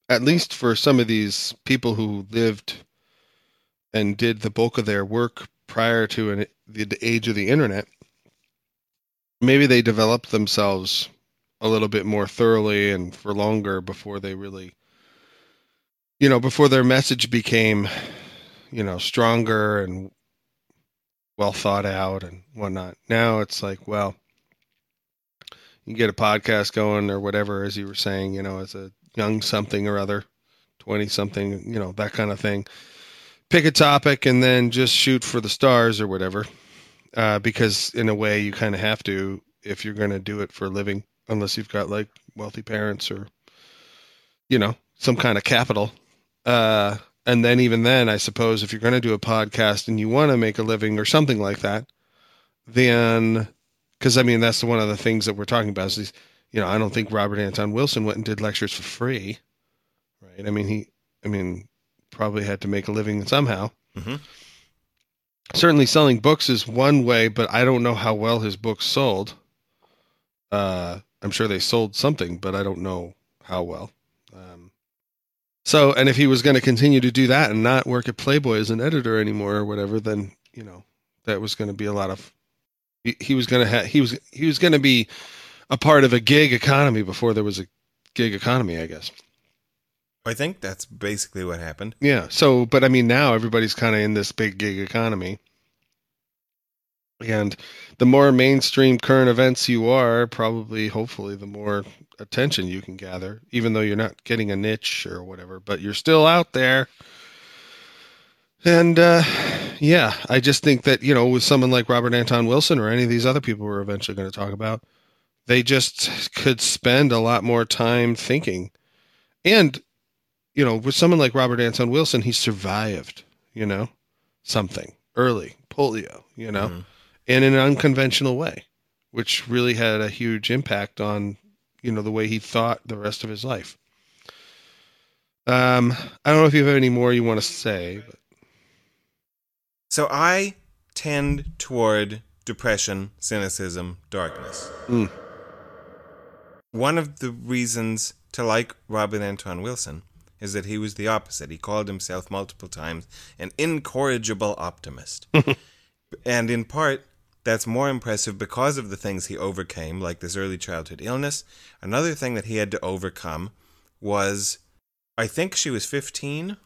at least for some of these people who lived and did the bulk of their work prior to an, the age of the internet, maybe they developed themselves a little bit more thoroughly and for longer before they really you know before their message became you know, stronger and well thought out and whatnot. Now it's like, well, you get a podcast going or whatever, as you were saying, you know, as a young something or other, 20 something, you know, that kind of thing. Pick a topic and then just shoot for the stars or whatever. Uh, because in a way, you kind of have to if you're going to do it for a living, unless you've got like wealthy parents or, you know, some kind of capital. Uh, and then even then, I suppose if you're going to do a podcast and you want to make a living or something like that, then because I mean that's one of the things that we're talking about is you know I don't think Robert Anton Wilson went and did lectures for free, right? I mean he I mean probably had to make a living somehow. Mm-hmm. Certainly, selling books is one way, but I don't know how well his books sold. Uh, I'm sure they sold something, but I don't know how well. So, and if he was going to continue to do that and not work at Playboy as an editor anymore or whatever, then you know that was going to be a lot of. He, he was going to have he was he was going to be a part of a gig economy before there was a gig economy, I guess. I think that's basically what happened. Yeah. So, but I mean, now everybody's kind of in this big gig economy. And the more mainstream current events you are, probably, hopefully, the more attention you can gather, even though you're not getting a niche or whatever, but you're still out there. And uh, yeah, I just think that, you know, with someone like Robert Anton Wilson or any of these other people we're eventually going to talk about, they just could spend a lot more time thinking. And, you know, with someone like Robert Anton Wilson, he survived, you know, something early, polio, you know. Mm-hmm in an unconventional way, which really had a huge impact on you know the way he thought the rest of his life. Um, I don't know if you have any more you want to say. But... So I tend toward depression, cynicism, darkness. Mm. One of the reasons to like Robert Anton Wilson is that he was the opposite. He called himself multiple times an incorrigible optimist. and in part, that's more impressive because of the things he overcame, like this early childhood illness. Another thing that he had to overcome was, I think she was 15,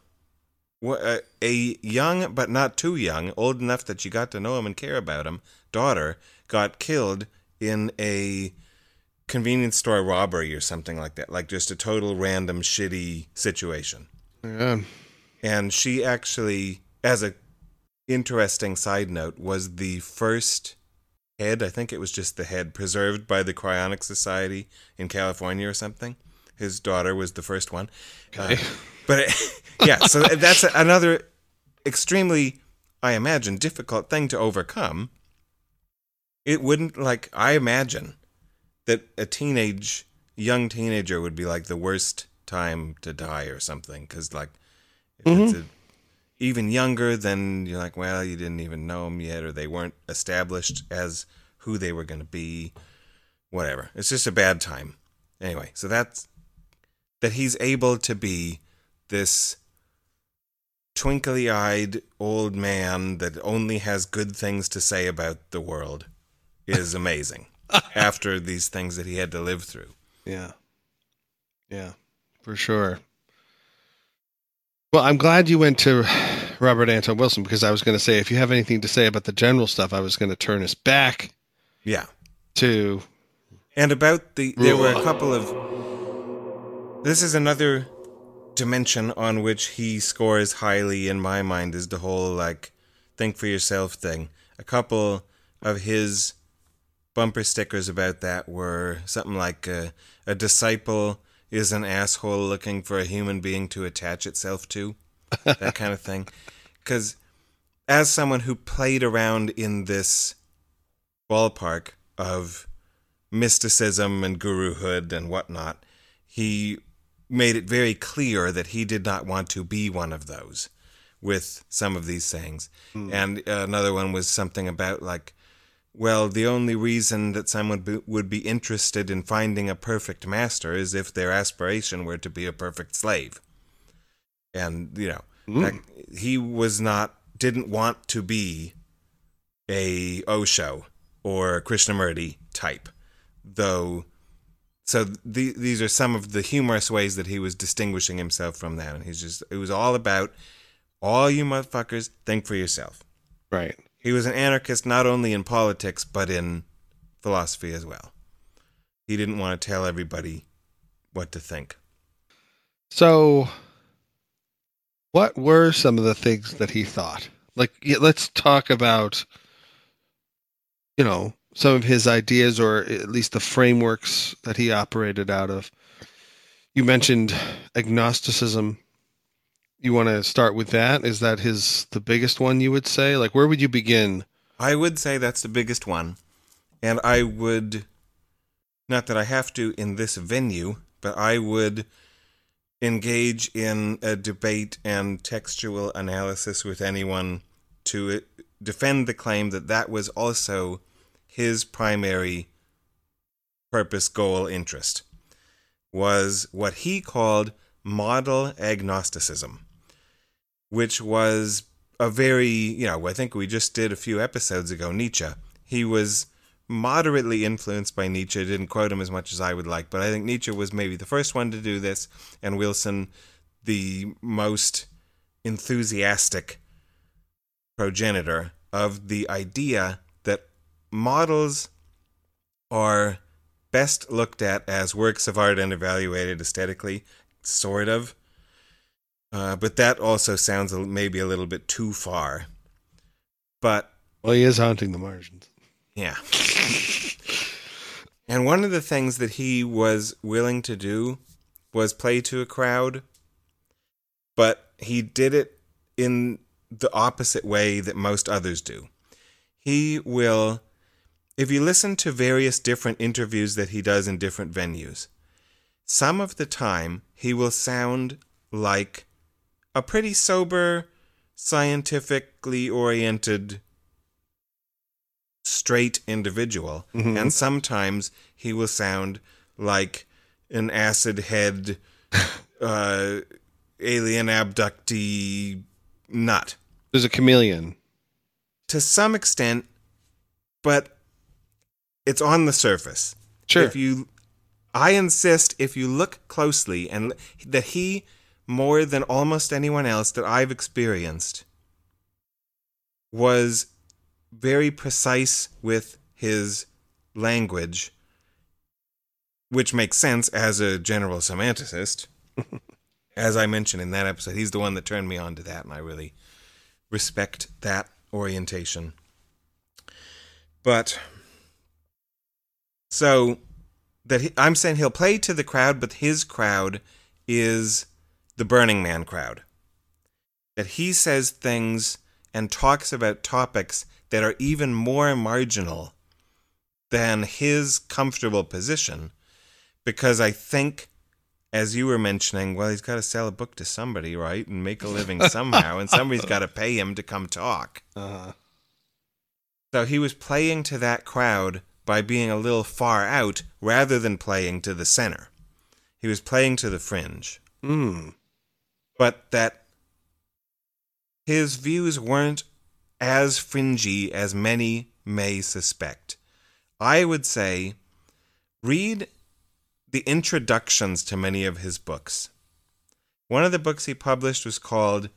uh, a young but not too young, old enough that she got to know him and care about him, daughter got killed in a convenience store robbery or something like that, like just a total random shitty situation. Yeah. And she actually, as a interesting side note was the first head, I think it was just the head, preserved by the Cryonic Society in California or something. His daughter was the first one. Okay. Uh, but it, yeah, so that's another extremely, I imagine, difficult thing to overcome. It wouldn't, like, I imagine that a teenage, young teenager would be like the worst time to die or something. Because, like, mm-hmm. it's a even younger, then you're like, well, you didn't even know them yet, or they weren't established as who they were going to be. Whatever. It's just a bad time. Anyway, so that's that he's able to be this twinkly eyed old man that only has good things to say about the world is amazing after these things that he had to live through. Yeah. Yeah, for sure. Well, I'm glad you went to Robert Anton Wilson because I was going to say if you have anything to say about the general stuff, I was going to turn us back. Yeah. To. And about the, there were a couple of. This is another dimension on which he scores highly in my mind is the whole like think for yourself thing. A couple of his bumper stickers about that were something like a, a disciple is an asshole looking for a human being to attach itself to, that kind of thing. Because as someone who played around in this ballpark of mysticism and guruhood and whatnot, he made it very clear that he did not want to be one of those with some of these sayings. Mm. And another one was something about like well, the only reason that someone be, would be interested in finding a perfect master is if their aspiration were to be a perfect slave. And, you know, mm. that, he was not, didn't want to be a Osho or Krishnamurti type, though. So the, these are some of the humorous ways that he was distinguishing himself from that. And he's just, it was all about All you motherfuckers, think for yourself. Right. He was an anarchist not only in politics, but in philosophy as well. He didn't want to tell everybody what to think. So, what were some of the things that he thought? Like, let's talk about, you know, some of his ideas or at least the frameworks that he operated out of. You mentioned agnosticism. You want to start with that? Is that his the biggest one you would say? Like where would you begin? I would say that's the biggest one. And I would not that I have to in this venue, but I would engage in a debate and textual analysis with anyone to uh, defend the claim that that was also his primary purpose, goal, interest was what he called model agnosticism, which was a very, you know, I think we just did a few episodes ago, Nietzsche. He was moderately influenced by Nietzsche. Didn't quote him as much as I would like, but I think Nietzsche was maybe the first one to do this, and Wilson the most enthusiastic progenitor of the idea that models are best looked at as works of art and evaluated aesthetically, sort of. Uh, but that also sounds maybe a little bit too far. But well, he is haunting the margins. Yeah. and one of the things that he was willing to do was play to a crowd, but he did it in the opposite way that most others do. He will if you listen to various different interviews that he does in different venues, some of the time he will sound like a pretty sober, scientifically oriented, straight individual. Mm-hmm. And sometimes he will sound like an acid head, uh, alien abductee nut. There's a chameleon. To some extent, but it's on the surface. Sure. If you, I insist, if you look closely, and that he, more than almost anyone else that I've experienced, was very precise with his language, which makes sense as a general semanticist. as I mentioned in that episode, he's the one that turned me on to that, and I really respect that orientation. But so that he, I'm saying he'll play to the crowd, but his crowd is the Burning Man crowd. That he says things and talks about topics that are even more marginal than his comfortable position, because I think, as you were mentioning, well, he's got to sell a book to somebody, right, and make a living somehow, and somebody's got to pay him to come talk. Uh-huh. So he was playing to that crowd by being a little far out rather than playing to the center. He was playing to the fringe. Mm. But that his views weren't as fringy as many may suspect. I would say read the introductions to many of his books. One of the books he published was called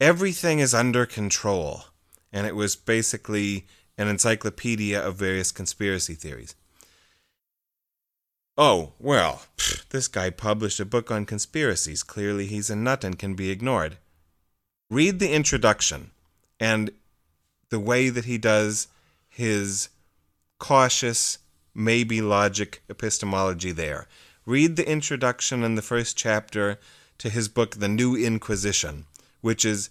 Everything is Under Control, and it was basically an encyclopedia of various conspiracy theories. Oh, well, pff, this guy published a book on conspiracies. Clearly, he's a nut and can be ignored. Read the introduction and the way that he does his cautious, maybe logic epistemology there. Read the introduction in the first chapter to his book, The New Inquisition, which is,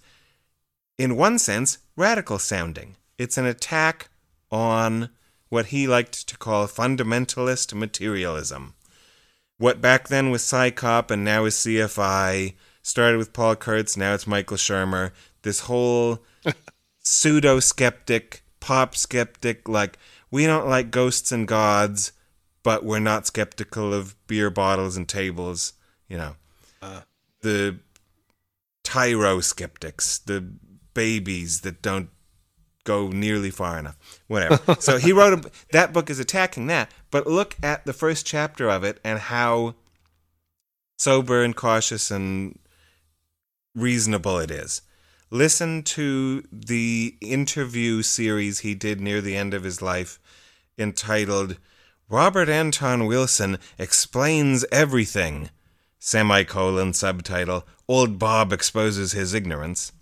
in one sense, radical sounding. It's an attack on what he liked to call fundamentalist materialism. What back then was CSICOP and now is CFI, started with Paul Kurtz, now it's Michael Shermer. This whole pseudo skeptic, pop skeptic, like, we don't like ghosts and gods, but we're not skeptical of beer bottles and tables, you know. Uh. The tyro skeptics, the babies that don't go nearly far enough. Whatever. so he wrote a, that book is attacking that. But look at the first chapter of it and how sober and cautious and reasonable it is. listen to the interview series he did near the end of his life entitled Robert Anton Wilson Explains Everything, semicolon subtitle, Old Bob Exposes His Ignorance,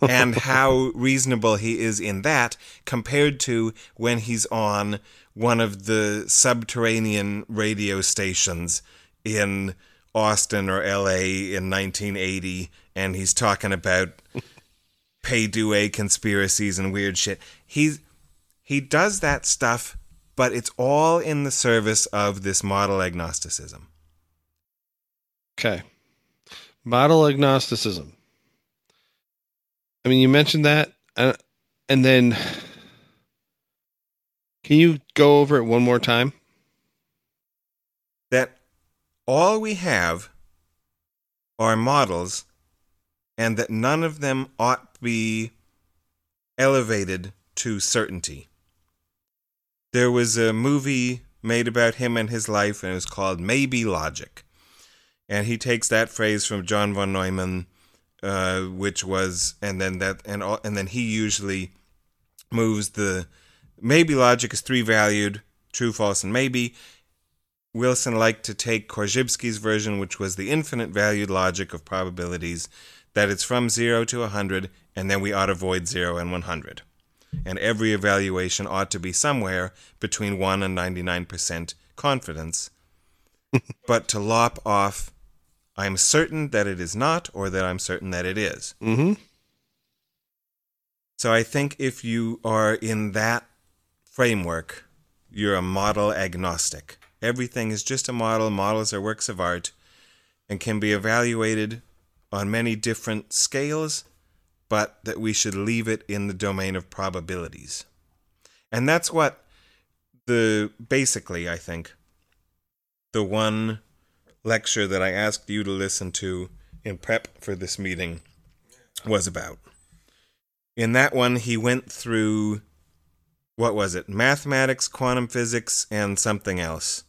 and how reasonable he is in that compared to when he's on one of the subterranean radio stations in Austin or LA in 1980 and he's talking about pay conspiracies and weird shit. He's he does that stuff, but it's all in the service of this model agnosticism. Okay. Model agnosticism. I mean, you mentioned that, uh, and then can you go over it one more time? That all we have are models, and that none of them ought be elevated to certainty. There was a movie made about him and his life, and it was called Maybe Logic. And he takes that phrase from John von Neumann, uh, which was, and then that, and all, and then he usually moves the maybe logic is three valued, true, false, and maybe. Wilson liked to take Korzybski's version, which was the infinite valued logic of probabilities, that it's from 0 to 100, and then we ought to avoid 0 and 100. And every evaluation ought to be somewhere between 1 and 99% confidence. but to lop off, I'm certain that it is not, or that I'm certain that it is. Mm-hmm. So I think if you are in that framework, you're a model agnostic. Everything is just a model. Models are works of art and can be evaluated on many different scales, but that we should leave it in the domain of probabilities. And that's what the basically, I think, the one lecture that I asked you to listen to in prep for this meeting was about. In that one, he went through what was it? Mathematics, quantum physics, and something else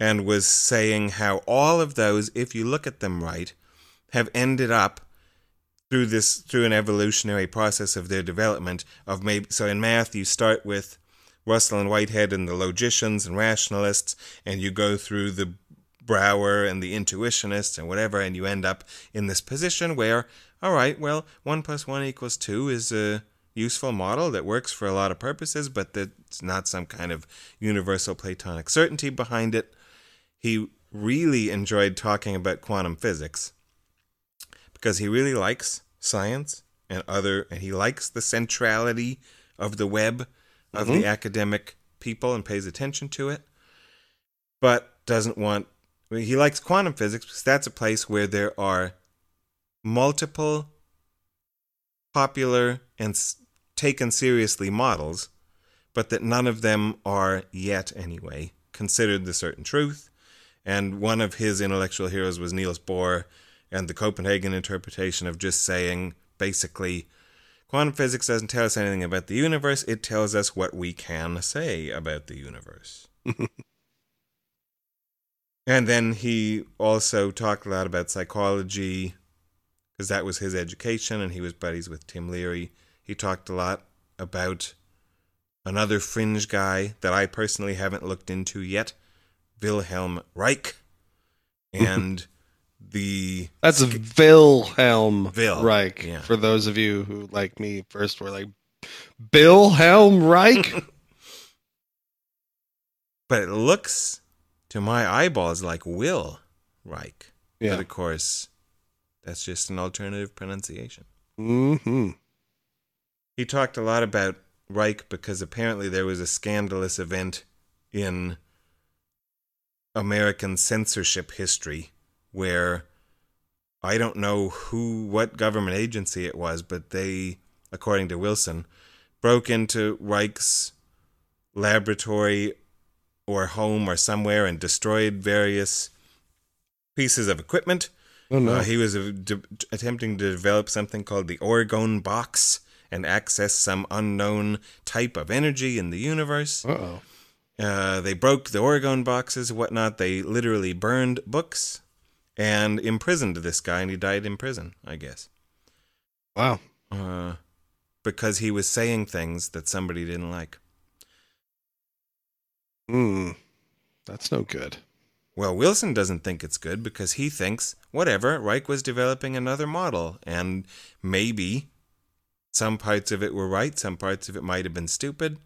and was saying how all of those, if you look at them right, have ended up through this through an evolutionary process of their development of maybe so in math you start with Russell and Whitehead and the logicians and rationalists and you go through the Brouwer and the intuitionists and whatever and you end up in this position where all right well 1 plus 1 equals 2 is a useful model that works for a lot of purposes but that's not some kind of universal platonic certainty behind it he really enjoyed talking about quantum physics because he really likes science and other and he likes the centrality of the web of mm-hmm. the academic people and pays attention to it but doesn't want he likes quantum physics because that's a place where there are multiple popular and taken seriously models but that none of them are yet anyway considered the certain truth and one of his intellectual heroes was Niels Bohr, and the Copenhagen interpretation of just saying basically, quantum physics doesn't tell us anything about the universe, it tells us what we can say about the universe. and then he also talked a lot about psychology, because that was his education, and he was buddies with Tim Leary. He talked a lot about another fringe guy that I personally haven't looked into yet Wilhelm Reich and the That's Wilhelm Vil, Reich. yeah. For those of you who like me first were like Wilhelm Reich. but it looks to my eyeballs like Will Reich. Yeah. But of course, that's just an alternative pronunciation. hmm He talked a lot about Reich because apparently there was a scandalous event in American censorship history where I don't know who, what government agency it was, but they, according to Wilson, broke into Reich's laboratory or home or somewhere and destroyed various pieces of equipment. Oh, no. Uh, he was de- attempting to develop something called the Orgone box and access some unknown type of energy in the universe. Uh-oh. Uh, they broke the Orgone boxes whatnot. They literally burned books and imprisoned this guy, and he died in prison, I guess. Wow. uh, because he was saying things that somebody didn't like. Hmm. That's no good. Well, Wilson doesn't think it's good because he thinks, whatever, Reich was developing another model, and maybe some parts of it were right, some parts of it might have been stupid.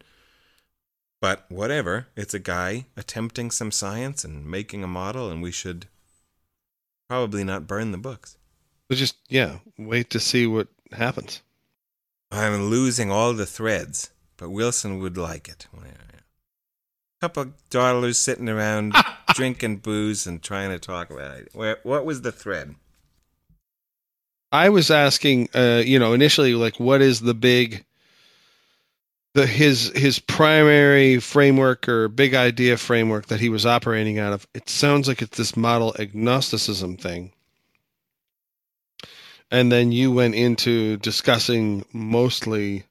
But whatever, it's a guy attempting some science and making a model, and we should probably not burn the books. But just yeah, wait to see what happens. I'm losing all the threads, but Wilson would like it. Couple of dawdlers sitting around drinking booze and trying to talk about it. Where, what was the thread? I was asking, uh, you know, initially, like, what is the big, the his his primary framework or big idea framework that he was operating out of? It sounds like it's this model agnosticism thing, and then you went into discussing mostly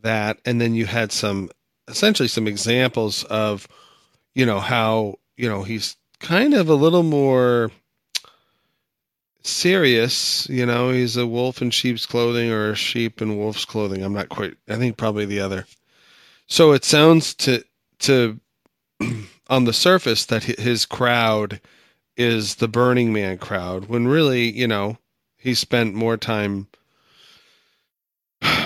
that, and then you had some essentially some examples of, you know, how you know he's kind of a little more serious. You know, he's a wolf in sheep's clothing or a sheep in wolf's clothing. I'm not quite. I think probably the other. So it sounds to to on the surface that his crowd is the Burning Man crowd, when really, you know, he spent more time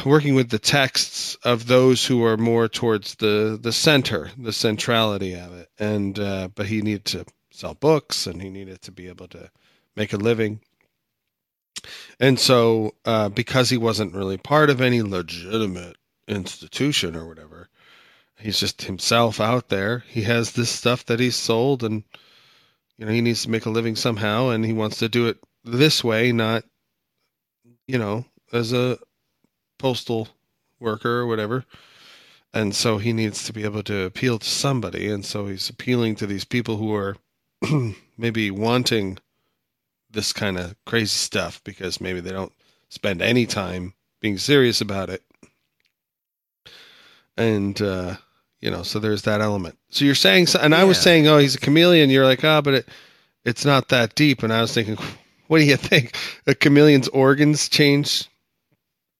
working with the texts of those who are more towards the the center, the centrality of it, and uh, but he needed to sell books and he needed to be able to make a living. And so, uh, because he wasn't really part of any legitimate institution or whatever, he's just himself out there. He has this stuff that he's sold, and you know he needs to make a living somehow, and he wants to do it this way, not you know as a postal worker or whatever. And so he needs to be able to appeal to somebody, and so he's appealing to these people who are maybe wanting this kind of crazy stuff because maybe they don't spend any time being serious about it. And, uh, you know, so there's that element. So you're saying, and I was saying, oh, he's a chameleon. You're like, oh, but it, it's not that deep. And I was thinking, what do you think? A chameleon's organs change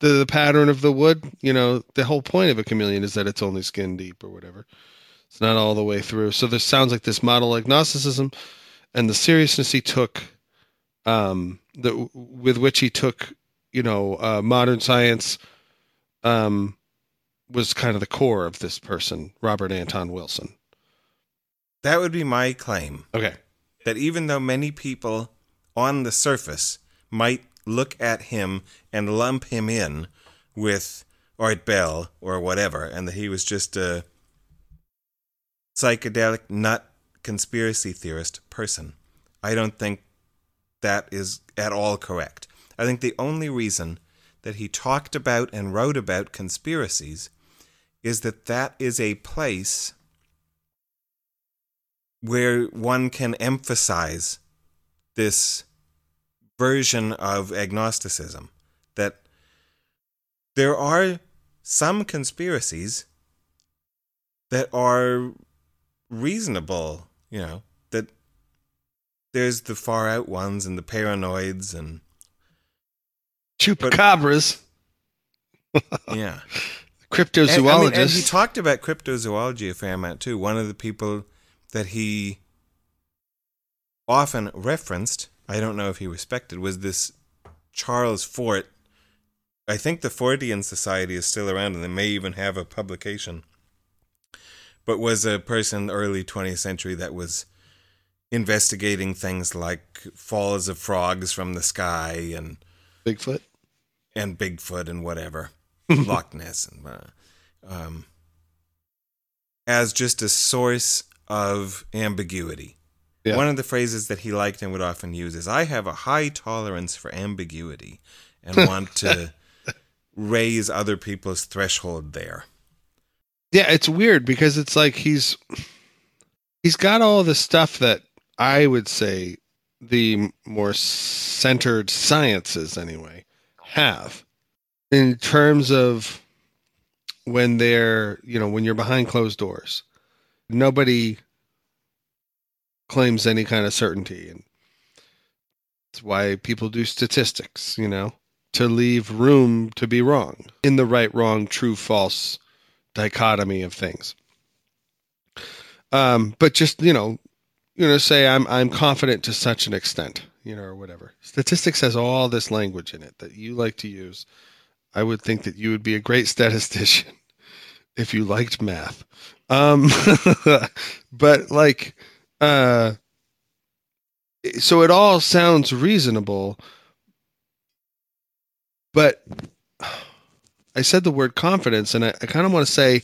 the, the pattern of the wood? You know, the whole point of a chameleon is that it's only skin deep or whatever. It's not all the way through. So this sounds like this model agnosticism and the seriousness he took um, the with which he took, you know, uh, modern science, um, was kind of the core of this person, Robert Anton Wilson. That would be my claim. Okay. That even though many people on the surface might look at him and lump him in with Art Bell or whatever, and that he was just a psychedelic nut conspiracy theorist person, I don't think that is at all correct. I think the only reason that he talked about and wrote about conspiracies is that that is a place where one can emphasize this version of agnosticism that there are some conspiracies that are reasonable, you know, that there's the far out ones and the paranoids and Chupacabras, yeah. cryptozoologists. And, I mean, and he talked about cryptozoology a fair amount too. One of the people that he often referenced, I don't know if he respected, was this Charles Fort. I think the Fortean Society is still around and they may even have a publication. But was a person early 20th century that was investigating things like falls of frogs from the sky and Bigfoot. and Bigfoot and whatever, Loch Ness, and uh, um, as just a source of ambiguity. Yeah. One of the phrases that he liked and would often use is, "I have a high tolerance for ambiguity and want to raise other people's threshold there." Yeah, it's weird because it's like he's he's got all the stuff that I would say the more centered sciences anyway have in terms of when they're, you know, when you're behind closed doors. Nobody claims any kind of certainty and it's why people do statistics, you know. to leave room to be wrong in the right, wrong, true, false dichotomy of things. Um, but just you know, you know, say I'm I'm confident to such an extent, you know, or whatever. Statistics has all this language in it that you like to use. I would think that you would be a great statistician if you liked math. Um, but like, uh, so it all sounds reasonable, but I said the word confidence, and I, I kind of want to say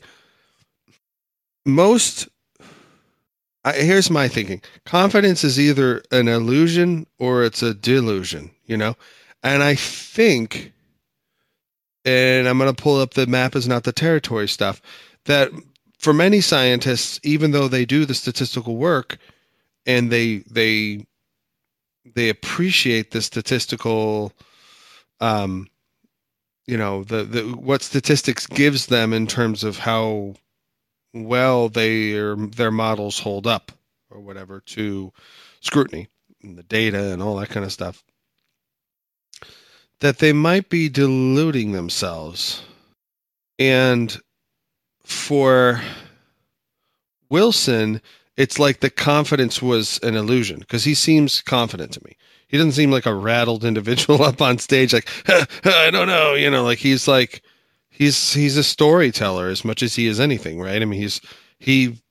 most. I, here's my thinking: confidence is either an illusion or it's a delusion, you know. And I think, and I'm going to pull up the map is not the territory stuff. That for many scientists, even though they do the statistical work and they they they appreciate the statistical um you know the, the what statistics gives them in terms of how well they their models hold up or whatever to scrutiny and the data and all that kind of stuff that they might be deluding themselves. And for Wilson it's like the confidence was an illusion because he seems confident to me. He doesn't seem like a rattled individual up on stage like i don't know you know like he's like he's he's a storyteller as much as he is anything right? I mean he's he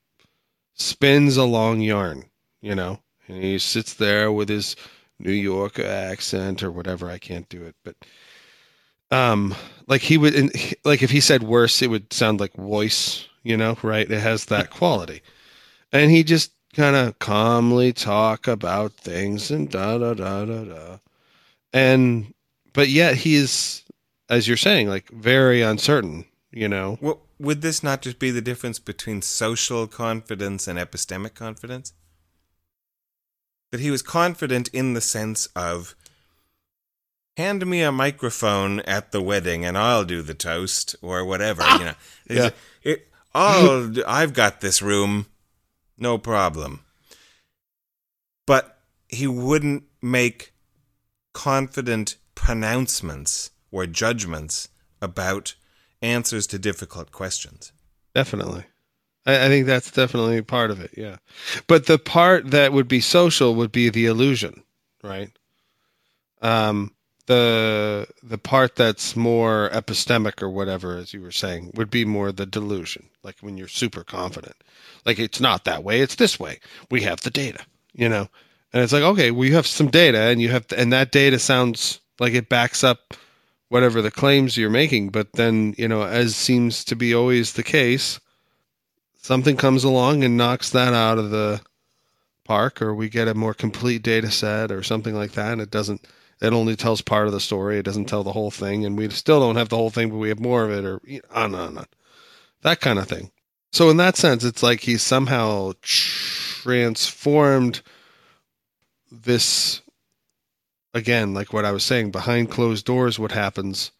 spins a long yarn you know? And he sits there with his new york accent or whatever i can't do it but um like he would like if he said worse it would sound like voice you know right it has that quality and he just kind of calmly talk about things and da da da da da. And but yet he's as you're saying like very uncertain, you know. Well, would this not just be the difference between social confidence and epistemic confidence? That he was confident in the sense of hand me a microphone at the wedding and I'll do the toast or whatever, ah, you know. Yeah. It, oh, I've got this room no problem. But he wouldn't make confident pronouncements or judgments about answers to difficult questions. Definitely. I, I, think that's definitely part of it, yeah. But the part that would be social would be the illusion, right? Um, the the part that's more epistemic or whatever, as you were saying, would be more the delusion, like when you're super confident. Like it's not that way, it's this way. We have the data, you know. And it's like, okay, well you have some data and you have and that data sounds like it backs up whatever the claims you're making, but then, you know, as seems to be always the case, something comes along and knocks that out of the park or we get a more complete data set or something like that and it doesn't it only tells part of the story. It doesn't tell the whole thing, and we still don't have the whole thing, but we have more of it, or on on, on. That kind of thing. So in that sense, it's like he's somehow transformed this. Again, like what I was saying, behind closed doors, what happens?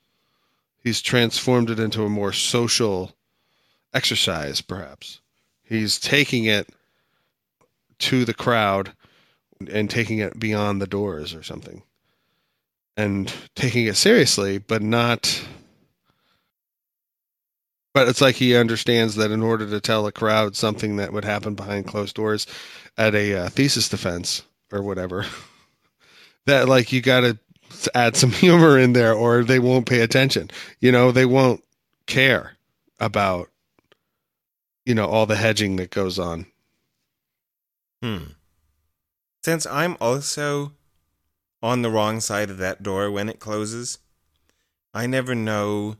He's transformed it into a more social exercise, perhaps. He's taking it to the crowd and taking it beyond the doors or something and taking it seriously, but not. But it's like he understands that in order to tell a crowd something that would happen behind closed doors at a uh, thesis defense or whatever, that like you got to add some humor in there or they won't pay attention. You know, they won't care about, you know, all the hedging that goes on. Hmm. Since I'm also on the wrong side of that door when it closes. I never know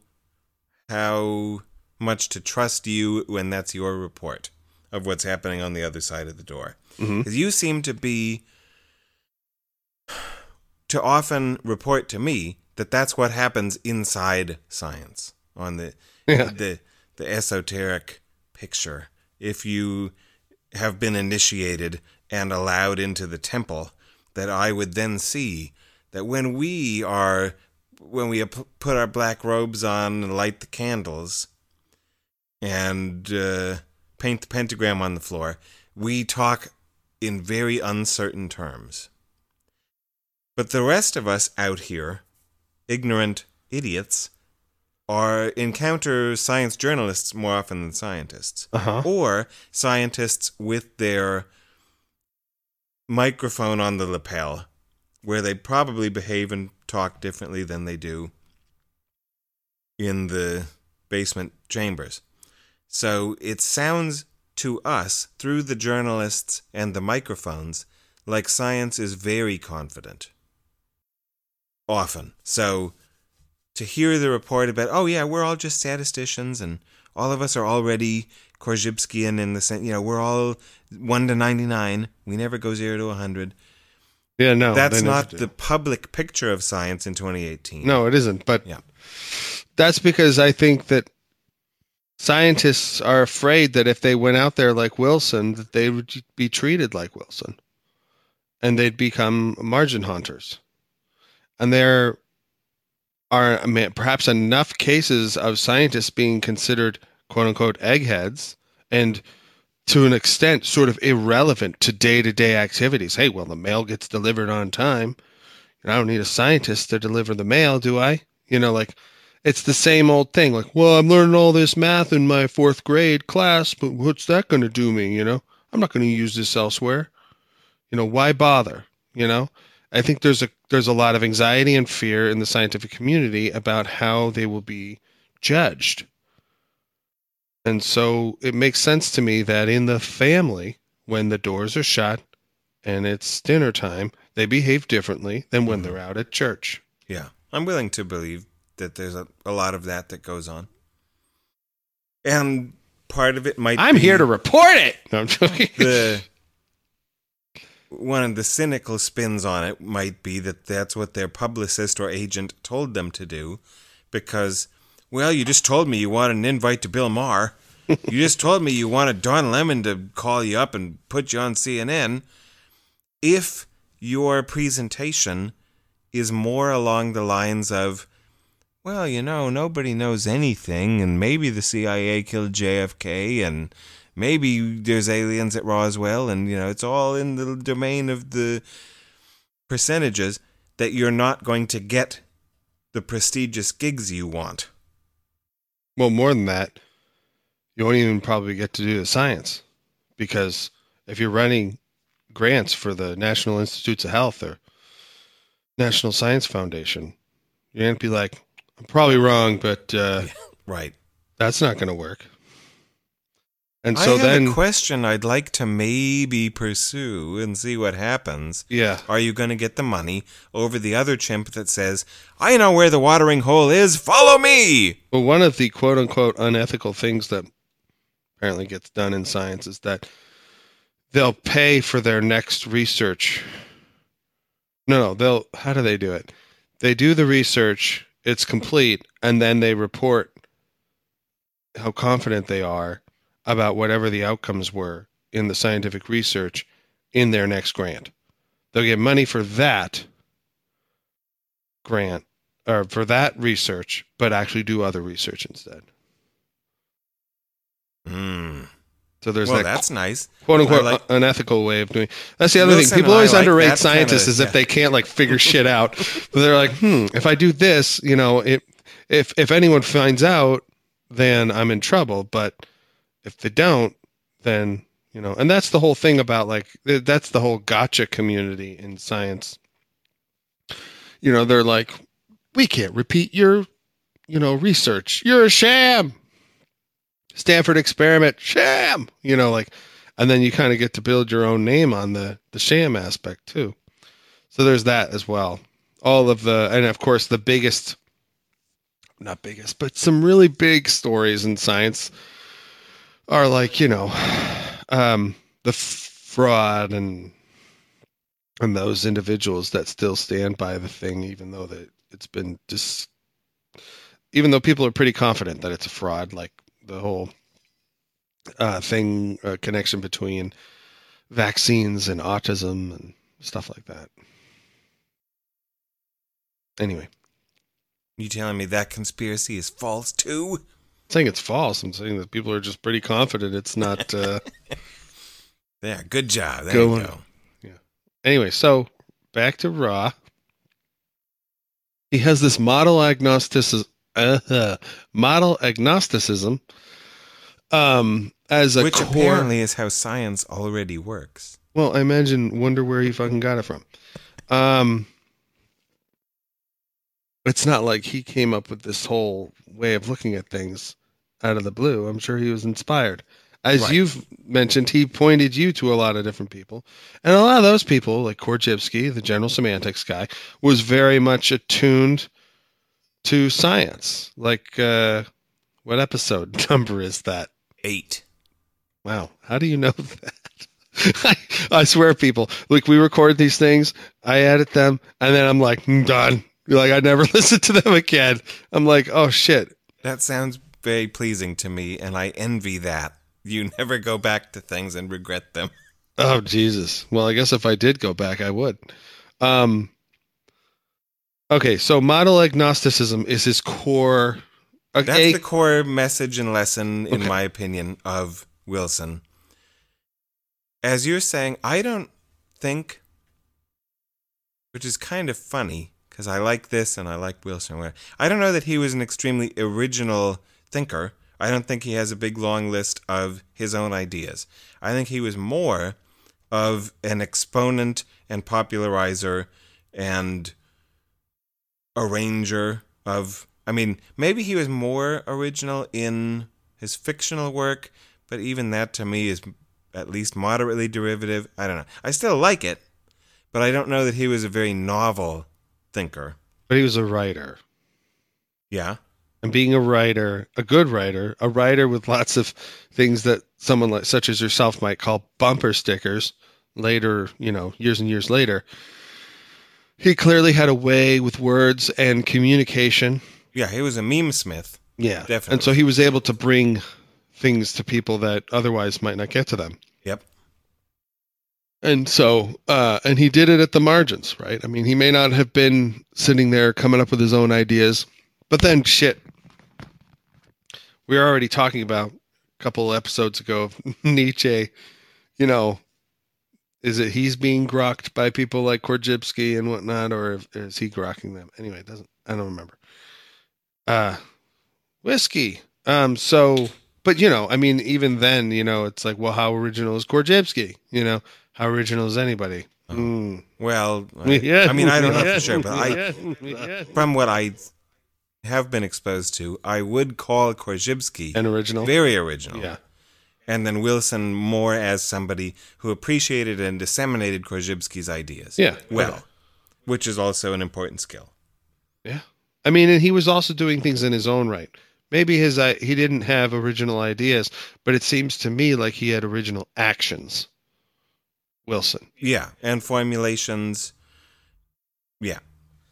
how much to trust you when that's your report of what's happening on the other side of the door. Because mm-hmm. you seem to be to often report to me that that's what happens inside science on the yeah. the the esoteric picture. If you have been initiated and allowed into the temple that I would then see that when we are when we put our black robes on and light the candles and uh, paint the pentagram on the floor, we talk in very uncertain terms. But the rest of us out here ignorant idiots are encounter science journalists more often than scientists, Uh-huh. or scientists with their microphone on the lapel, where they probably behave and talk differently than they do in the basement chambers. So it sounds to us through the journalists and the microphones like science is very confident. Often. So to hear the report about, oh yeah, we're all just statisticians and all of us are already Korzybskian in the sense, you know, we're all 1 to 99. We never go 0 to 100. Yeah, no. That's not do. the public picture of science in 2018. No, it isn't. But Yeah. that's because I think that scientists are afraid that if they went out there like Wilson, that they would be treated like Wilson, and they'd become margin haunters. And there are perhaps enough cases of scientists being considered "quote unquote" eggheads, and to an extent, sort of irrelevant to day to day activities. Hey, well, the mail gets delivered on time. I don't need a scientist to deliver the mail, do I? You know, like it's the same old thing. Like, well, I'm learning all this math in my fourth grade class, but what's that going to do me? You know, I'm not going to use this elsewhere. You know, why bother? You know, I think there's a there's a lot of anxiety and fear in the scientific community about how they will be judged. And so it makes sense to me that in the family, when the doors are shut and it's dinner time, they behave differently than when Mhm. they're out at church. Yeah, I'm willing to believe that there's a, a lot of that that goes on. And part of it might I'm here to report it. No, I'm joking. the one of the cynical spins on it might be that that's what their publicist or agent told them to do because well you just told me you wanted an invite to Bill Maher you just told me you wanted Don Lemon to call you up and put you on CNN if your presentation is more along the lines of well, you know, nobody knows anything, and maybe the CIA killed JFK, and maybe there's aliens at Roswell, and, you know, it's all in the domain of the percentages that you're not going to get the prestigious gigs you want. Well, more than that, you won't even probably get to do the science because if you're running grants for the National Institutes of Health or National Science Foundation, you're going to be like, I'm probably wrong, but uh, Right. that's not going to work. And I so have then, a question I'd like to maybe pursue and see what happens. yeah, Are you going to get the money over the other chimp that says, I know where the watering hole is, follow me? Well, one of the quote unquote unethical things that apparently gets done in science is that they'll pay for their next research. No, no, they'll, how do they do it? They do the research, it's complete, and then they report how confident they are about whatever the outcomes were in the scientific research in their next grant. They'll get money for that grant or for that research, but actually do other research instead. Hmm. So there's Well, that that's nice. quote unquote like- unethical way of doing. That's the other Wilson thing. People always like underrate scientists kinda- as if yeah. they can't like figure shit out. But they're like, hmm, if I do this, you know, it, if if anyone finds out, then I'm in trouble. But if they don't, then you know, and that's the whole thing about like that's the whole gotcha community in science. You know, they're like, we can't repeat your, you know, research. You're a sham. Stanford experiment, sham. You know, like and then you kind of get to build your own name on the the sham aspect too. So there's that as well. All of the and of course the biggest not biggest, but some really big stories in science are like, you know, um the fraud and and those individuals that still stand by the thing even though that it's been just even though people are pretty confident that it's a fraud like the whole uh, thing uh, connection between vaccines and autism and stuff like that. Anyway, You telling me that conspiracy is false too? I'm saying it's false. I'm saying that people are just pretty confident it's not. Uh... Yeah, good job. There Go you go. anyway, so back to RAW. he has this model agnosticism, uh, model agnosticism, um, as a Which core. apparently is how science already works. Well, I imagine, wonder where he fucking got it from. Um, it's not like he came up with this whole way of looking at things out of the blue. I'm sure he was inspired. As Right. you've mentioned, he pointed you to a lot of different people. And a lot of those people, like Korzybski, the general semantics guy, was very much attuned to science. Like, uh, what episode number is that? Eight. Wow. How do you know that? I, I swear, people, like we record these things, I edit them, and then I'm like, "Mm, done. Like I never listen to them again. I'm like, oh shit. That sounds very pleasing to me, and I envy that. You never go back to things and regret them. Oh Jesus. Well, I guess if I did go back, I would. Um. Okay, so model agnosticism is his core. That's Okay, the core message and lesson, in Okay. my opinion, of Wilson. As you're saying, I don't think, which is kind of funny, because I like this and I like Wilson. I don't know that he was an extremely original thinker. I don't think he has a big long list of his own ideas. I think he was more of an exponent and popularizer and arranger of I mean, maybe he was more original in his fictional work, but even that to me is at least moderately derivative. I don't know. I still like it, but I don't know that he was a very novel thinker. but he was a writer. Yeah. and being a writer, a good writer, a writer with lots of things that someone like such as yourself might call bumper stickers later, you know, years and years later. He clearly had a way with words and communication. Yeah, he was a meme smith. Yeah. Definitely. And so he was able to bring things to people that otherwise might not get to them. Yep. And so, uh, and he did it at the margins, right? I mean, he may not have been sitting there coming up with his own ideas, but then shit. We were already talking about a couple episodes ago of Nietzsche, you know, is it he's being grokked by people like Korzybski and whatnot, or is he grokking them? Anyway, it doesn't, I don't remember. Uh, whiskey. Um, so, but you know, I mean, even then, you know, it's like, well, how original is Korzybski? You know, how original is anybody? Mm. Well, I, I mean, I don't know for sure, but I, I from what I have been exposed to, I would call Korzybski an original. very original. Yeah. And then Wilson more as somebody who appreciated and disseminated Korzybski's ideas. Yeah. Well, Okay. which is also an important skill. Yeah. I mean, and he was also doing things in his own right. Maybe his i- he didn't have original ideas, but it seems to me like he had original actions. Wilson. Yeah. And formulations. Yeah.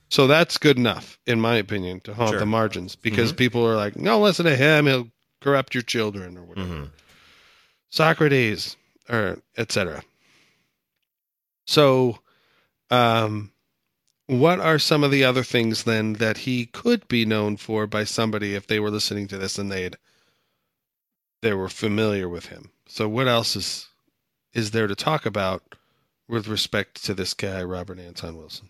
So that's good enough, in my opinion, to haunt Sure. the margins because Mhm. people are like, no, listen to him. He'll corrupt your children or whatever. hmm Socrates, or etc. So, um, what are some of the other things then that he could be known for by somebody if they were listening to this and they'd they were familiar with him? So, what else is is there to talk about with respect to this guy, Robert Anton Wilson?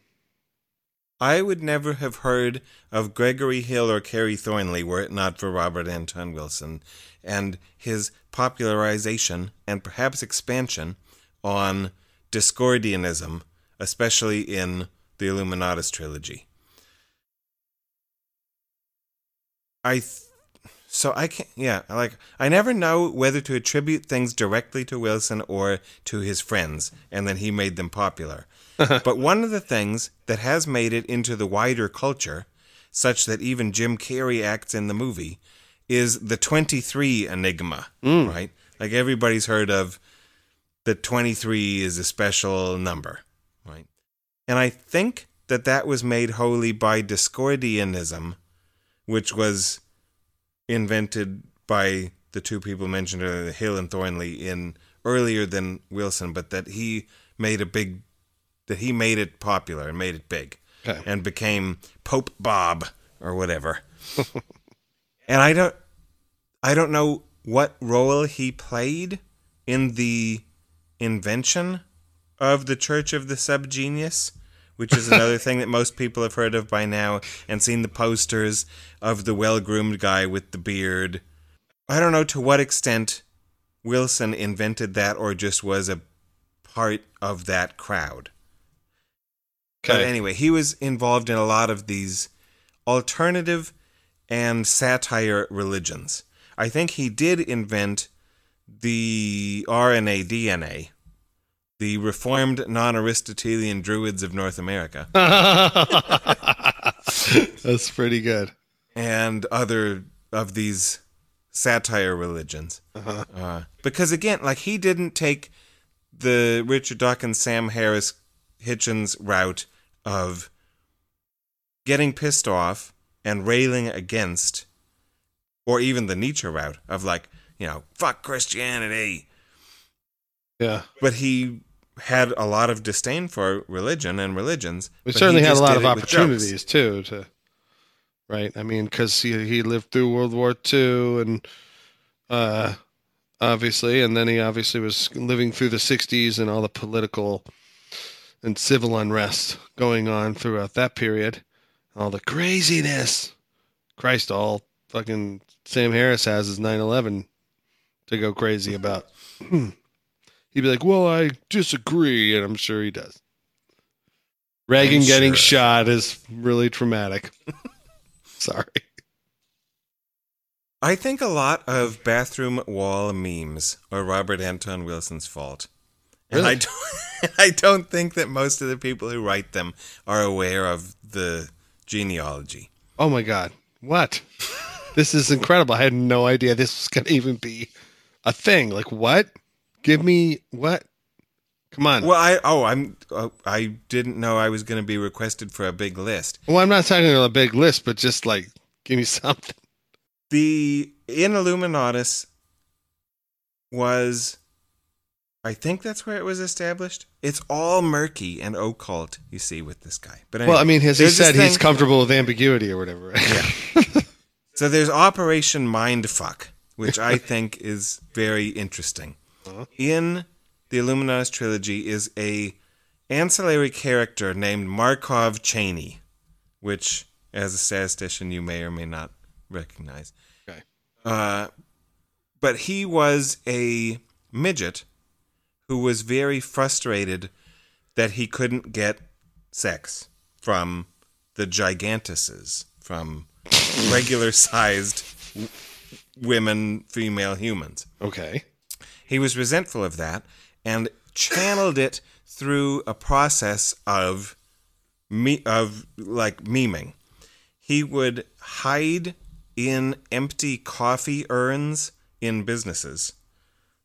I would never have heard of Gregory Hill or Kerry Thornley were it not for Robert Anton Wilson and his popularization and perhaps expansion on Discordianism, especially in the Illuminatus trilogy. I th- so I can't yeah, like I never know whether to attribute things directly to Wilson or to his friends and then he made them popular. but one of the things that has made it into the wider culture, such that even Jim Carrey acts in the movie, is the 23 enigma, mm. right? Like everybody's heard of the 23 is a special number, right? And I think that that was made wholly by Discordianism, which was invented by the two people mentioned earlier, Hill and Thornley, in earlier than Wilson, but that he made a big, that he made it popular and made it big, Okay. and became Pope Bob or whatever. and I don't, I don't know what role he played in the invention of the Church of the Subgenius, which is another thing that most people have heard of by now and seen the posters of the well groomed guy with the beard. I don't know to what extent Wilson invented that or just was a part of that crowd. But anyway, he was involved in a lot of these alternative and satire religions. I think he did invent the RNA DNA, the Reformed Non Aristotelian Druids of North America, That's pretty good. and other of these satire religions. Uh-huh. Uh, because again, like he didn't take the Richard Dawkins, Sam Harris, Hitchens route of getting pissed off and railing against, or even the Nietzsche route of like, you know, fuck Christianity. Yeah. But he had a lot of disdain for religion and religions. We but certainly had a lot of it with jokes. opportunities too to right i mean because he, he lived through world war ii and uh obviously and then he obviously was living through the 60s and all the political and civil unrest going on throughout that period all the craziness christ all fucking sam harris has is 9-11 to go crazy about he'd be like well i disagree and i'm sure he does Reagan I'm getting sure. shot is really traumatic. Sorry. I think a lot of bathroom wall memes are Robert Anton Wilson's fault. And I don't, I don't think that most of the people who write them are aware of the genealogy. Oh my God. What? this is incredible. I had no idea this was going to even be a thing. Like, what? Give me what? Come on. Well, I oh I'm uh, I didn't know I was going to be requested for a big list. Well, I'm not talking about a big list, but just like, give me something. The in Illuminatus was I think that's where it was established. It's all murky and occult, you see, with this guy. But anyway, well, I mean, has he said he's thing- comfortable with ambiguity or whatever? Right? Yeah. So there's Operation Mindfuck, which I think is very interesting. Uh-huh. In the Illuminatus trilogy is a ancillary character named Markoff Chaney, which, as a statistician, you may or may not recognize. Okay. Uh, but he was a midget who was very frustrated that he couldn't get sex from the gigantuses, from regular sized women, female humans. Okay. He was resentful of that and channeled it through a process of me of like memeing. He would hide in empty coffee urns in businesses.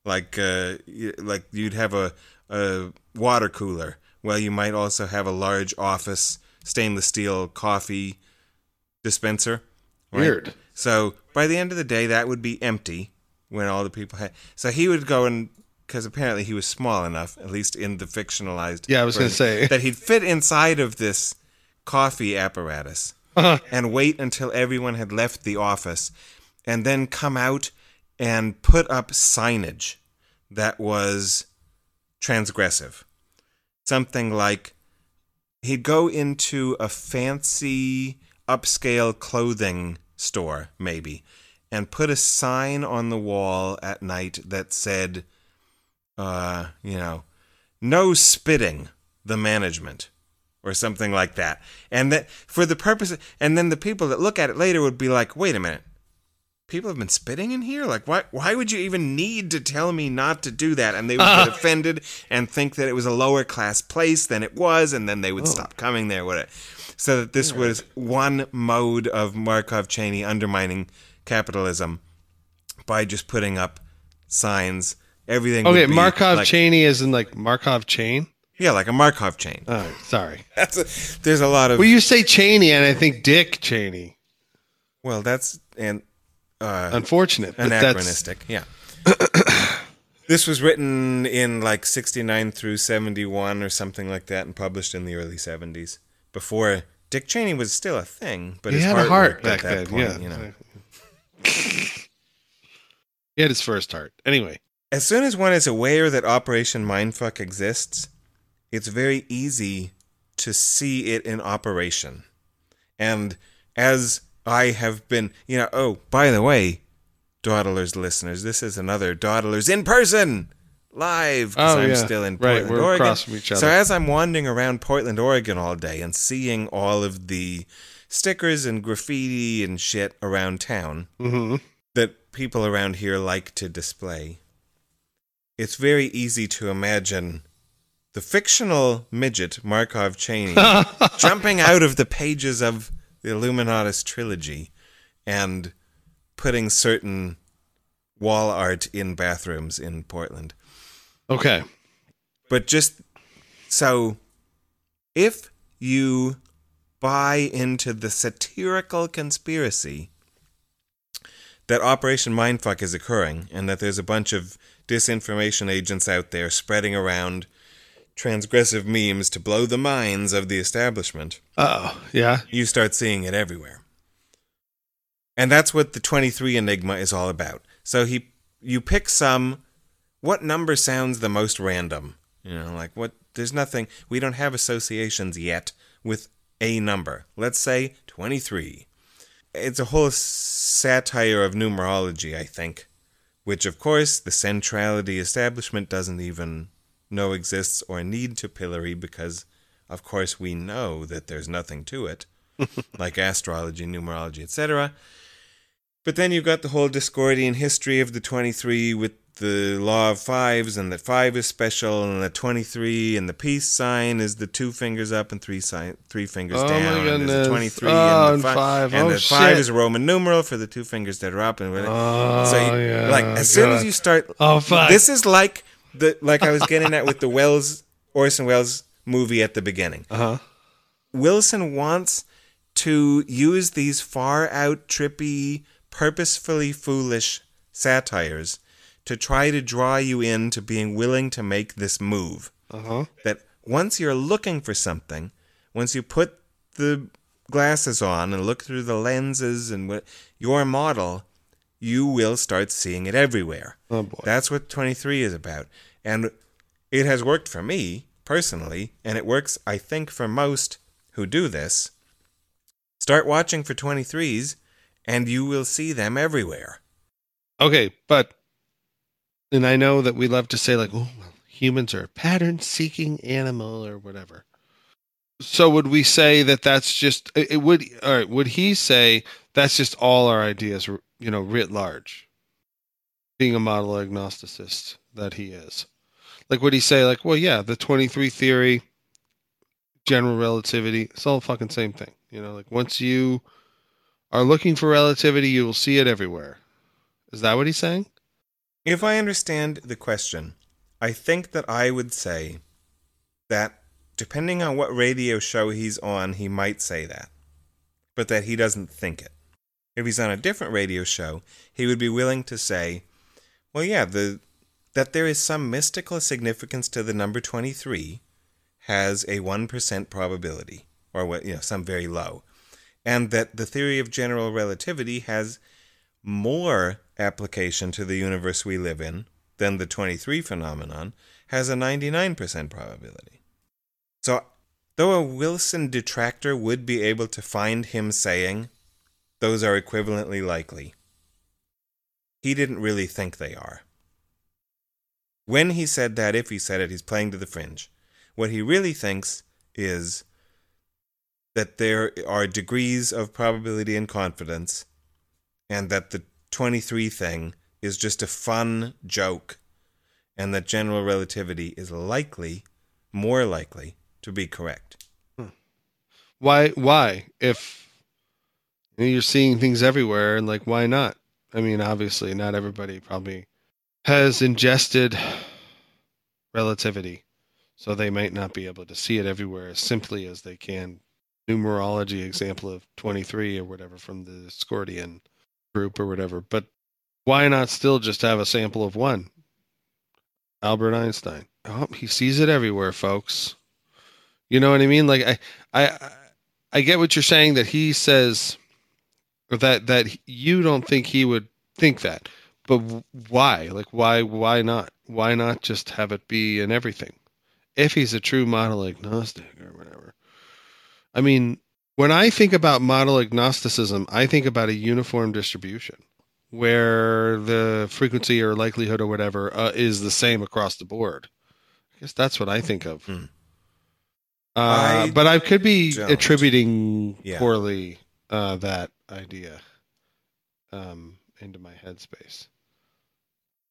Like uh, like you'd have a, a water cooler. Well, you might also have a large office stainless steel coffee dispenser. right? Weird. So by the end of the day, that would be empty when all the people had. So he would go and because apparently he was small enough, at least in the fictionalized. Yeah, I was gonna say. that he'd fit inside of this coffee apparatus uh-huh. and wait until everyone had left the office, and then come out and put up signage that was transgressive. Something like he'd go into a fancy upscale clothing store, maybe, and put a sign on the wall at night that said, uh, you know, no spitting the management or something like that. And that for the purpose and then the people that look at it later would be like, "Wait a minute. People have been spitting in here? Like why why would you even need to tell me not to do that?" And they would get offended and think that it was a lower class place than it was and then they would stop coming there with it. So that this was one mode of Markoff Chaney undermining capitalism by just putting up signs. Everything Okay, be Markov like, Cheney is in like Markov chain. Yeah, like a Markov chain. Oh, sorry. That's a, there's a lot of Well, you say Cheney, and I think Dick Cheney. well, that's and uh, Unfortunate. anachronistic. Yeah. this was written in like 69 through 71 or something like that and published in the early 70s before Dick Cheney was still a thing, but He his had heart a heart back at that then. point, yeah. you know. he had his first heart. Anyway. As soon as one is aware that Operation Mindfuck exists, it's very easy to see it in operation. And as I have been, you know, oh, by the way, Dawdlers listeners, this is another Dawdlers in person live because Oh, I'm yeah. still in Right, Portland, we're Oregon. across from each other. So as I'm wandering around Portland, Oregon all day and seeing all of the stickers and graffiti and shit around town Mm-hmm. that people around here like to display, it's very easy to imagine the fictional midget Markoff Chaney jumping out of the pages of the Illuminatus trilogy and putting certain wall art in bathrooms in Portland. Okay. But just so if you buy into the satirical conspiracy that Operation Mindfuck is occurring and that there's a bunch of disinformation agents out there spreading around transgressive memes to blow the minds of the establishment, Oh, yeah. you start seeing it everywhere. And that's what the 23 Enigma is all about. So he you pick some what number sounds the most random? You know, like what there's nothing we don't have associations yet with a number. Let's say 23. It's a whole satire of numerology, I think, which of course the centrality establishment doesn't even know exists or need to pillory because of course we know that there's nothing to it like astrology, numerology, etc. But then you've got the whole Discordian history of the 23 with the law of fives, and that five is special, and the 23 and the peace sign is the two fingers up and three sign, three fingers Oh down. and a 23 Oh, and the fi- five. and Oh, the five is a Roman numeral for the two fingers that are up. And Oh, so, you, yeah, like as soon as you start, Oh, fuck. this is like the like I was getting at with the Welles Orson Welles movie at the beginning. Uh huh. Wilson wants to use these far out, trippy, purposefully foolish satires to try to draw you into being willing to make this move. Uh huh. That once you're looking for something, once you put the glasses on and look through the lenses and what your model, you will start seeing it everywhere. Oh boy. That's what 23 is about. And it has worked for me personally, and it works, I think, for most who do this. Start watching for 23s, and you will see them everywhere. Okay, but and I know that we love to say like, oh, well, humans are a pattern-seeking animal or whatever. So would we say that that's just it would all right, would he say that's just all our ideas, you know, writ large? Being a model agnosticist that he is. Like would he say like, well, yeah, the 23 theory, general relativity, it's all fucking same thing. You know, like once you are looking for relativity, you will see it everywhere. Is that what he's saying? If I understand the question, I think that I would say that depending on what radio show he's on, he might say that, but that he doesn't think it. If he's on a different radio show, he would be willing to say, well, yeah, the that there is some mystical significance to the number 23 has a 1% probability, or what, you know, some very low, and that the theory of general relativity has more application to the universe we live in than the 23 phenomenon has a 99% probability. So, though a Wilson detractor would be able to find him saying those are equivalently likely, he didn't really think they are. When he said that, if he said it, he's playing to the fringe. What he really thinks is that there are degrees of probability and confidence, and that the 23 thing is just a fun joke, and that general relativity is likely, more likely, to be correct. Hmm. Why? Why? If you know, you're seeing things everywhere, and like, why not? I mean, obviously, not everybody probably has ingested relativity, so they might not be able to see it everywhere as simply as they can. Numerology example of 23 or whatever from the Scordian group or whatever. But why not still just have a sample of one? Albert Einstein. Oh, he sees it everywhere, folks. You know what I mean? Like I, I, I get what you're saying that he says, or that that you don't think he would think that, but why? Like why? Why not? Why not just have it be in everything? If he's a true model agnostic or whatever, I mean, when I think about model agnosticism, I think about a uniform distribution where the frequency or likelihood or whatever uh, is the same across the board. I guess that's what I think of. Hmm. Uh, I but I could be don't. attributing Yeah. poorly uh, that idea um, into my headspace.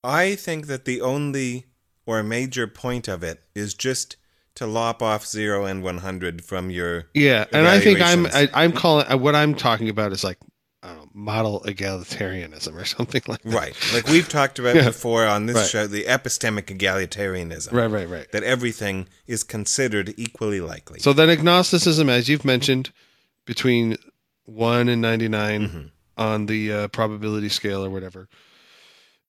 I think that the only or major point of it is just to lop off zero and 100 from your. Yeah, and I think I'm I, Evaluations. I'm calling uh, what I'm talking about is like I model egalitarianism or something like that. Right. Like we've talked about Yeah. before on this Right. show, the epistemic egalitarianism. Right, right, right. That everything is considered equally likely. So then agnosticism, as you've mentioned, between one and ninety nine Mhm. on the uh, probability scale or whatever,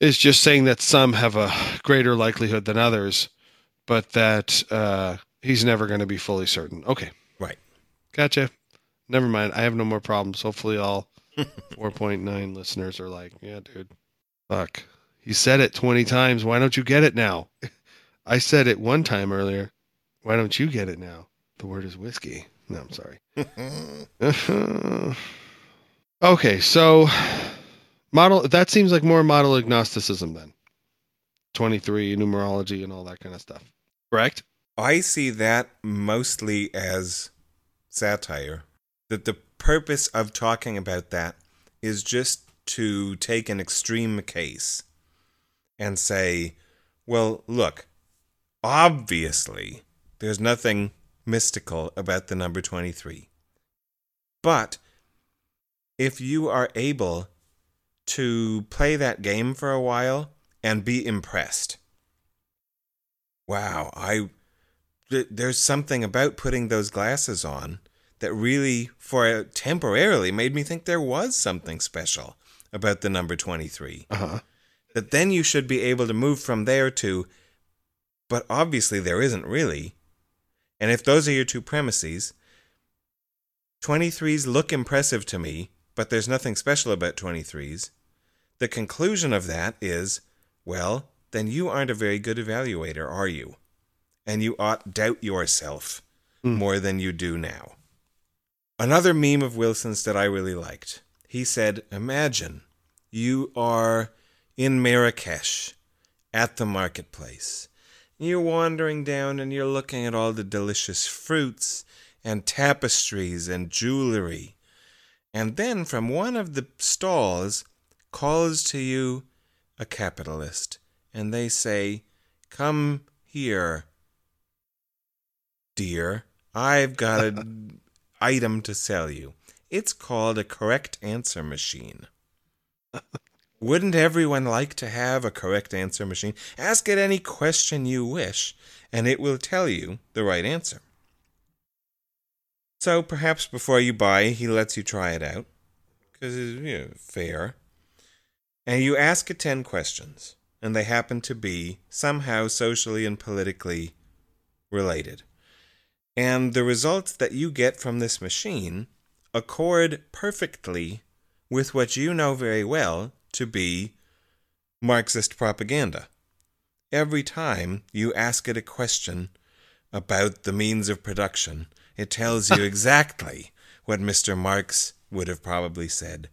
is just saying that some have a greater likelihood than others, but that uh, he's never going to be fully certain. Okay, Right. gotcha. Never mind. I have no more problems. Hopefully, all 4.9 listeners are like, yeah, dude, fuck. He said it 20 times. Why don't you get it now? I said it one time earlier. Why don't you get it now? The word is whiskey. No, I'm sorry. okay, so model that seems like more model agnosticism then. 23 numerology and all that kind of stuff. Correct? I see that mostly as satire. That the purpose of talking about that is just to take an extreme case and say, well, look, obviously, there's nothing mystical about the number 23. But if you are able to play that game for a while and be impressed, wow, I th- there's something about putting those glasses on that really, for temporarily, made me think there was something special about the number 23. Uh-huh. That then you should be able to move from there to, but obviously there isn't really. And if those are your two premises, 23s look impressive to me, but there's nothing special about 23s. The conclusion of that is, well, then you aren't a very good evaluator, are you? And you ought doubt yourself Hmm. more than you do now. Another meme of Wilson's that I really liked. He said, Imagine you are in Marrakesh at the marketplace. You're wandering down and you're looking at all the delicious fruits and tapestries and jewelry. And then from one of the stalls calls to you a capitalist, and they say, Come here, dear. I've got an item to sell you. It's called a correct answer machine. Wouldn't everyone like to have a correct answer machine? Ask it any question you wish, and it will tell you the right answer. So perhaps before you buy, he lets you try it out, because it's you know, fair. And you ask it 10 questions, and they happen to be somehow socially and politically related. And the results that you get from this machine accord perfectly with what you know very well to be Marxist propaganda. Every time you ask it a question about the means of production, it tells you exactly what Mr. Marx would have probably said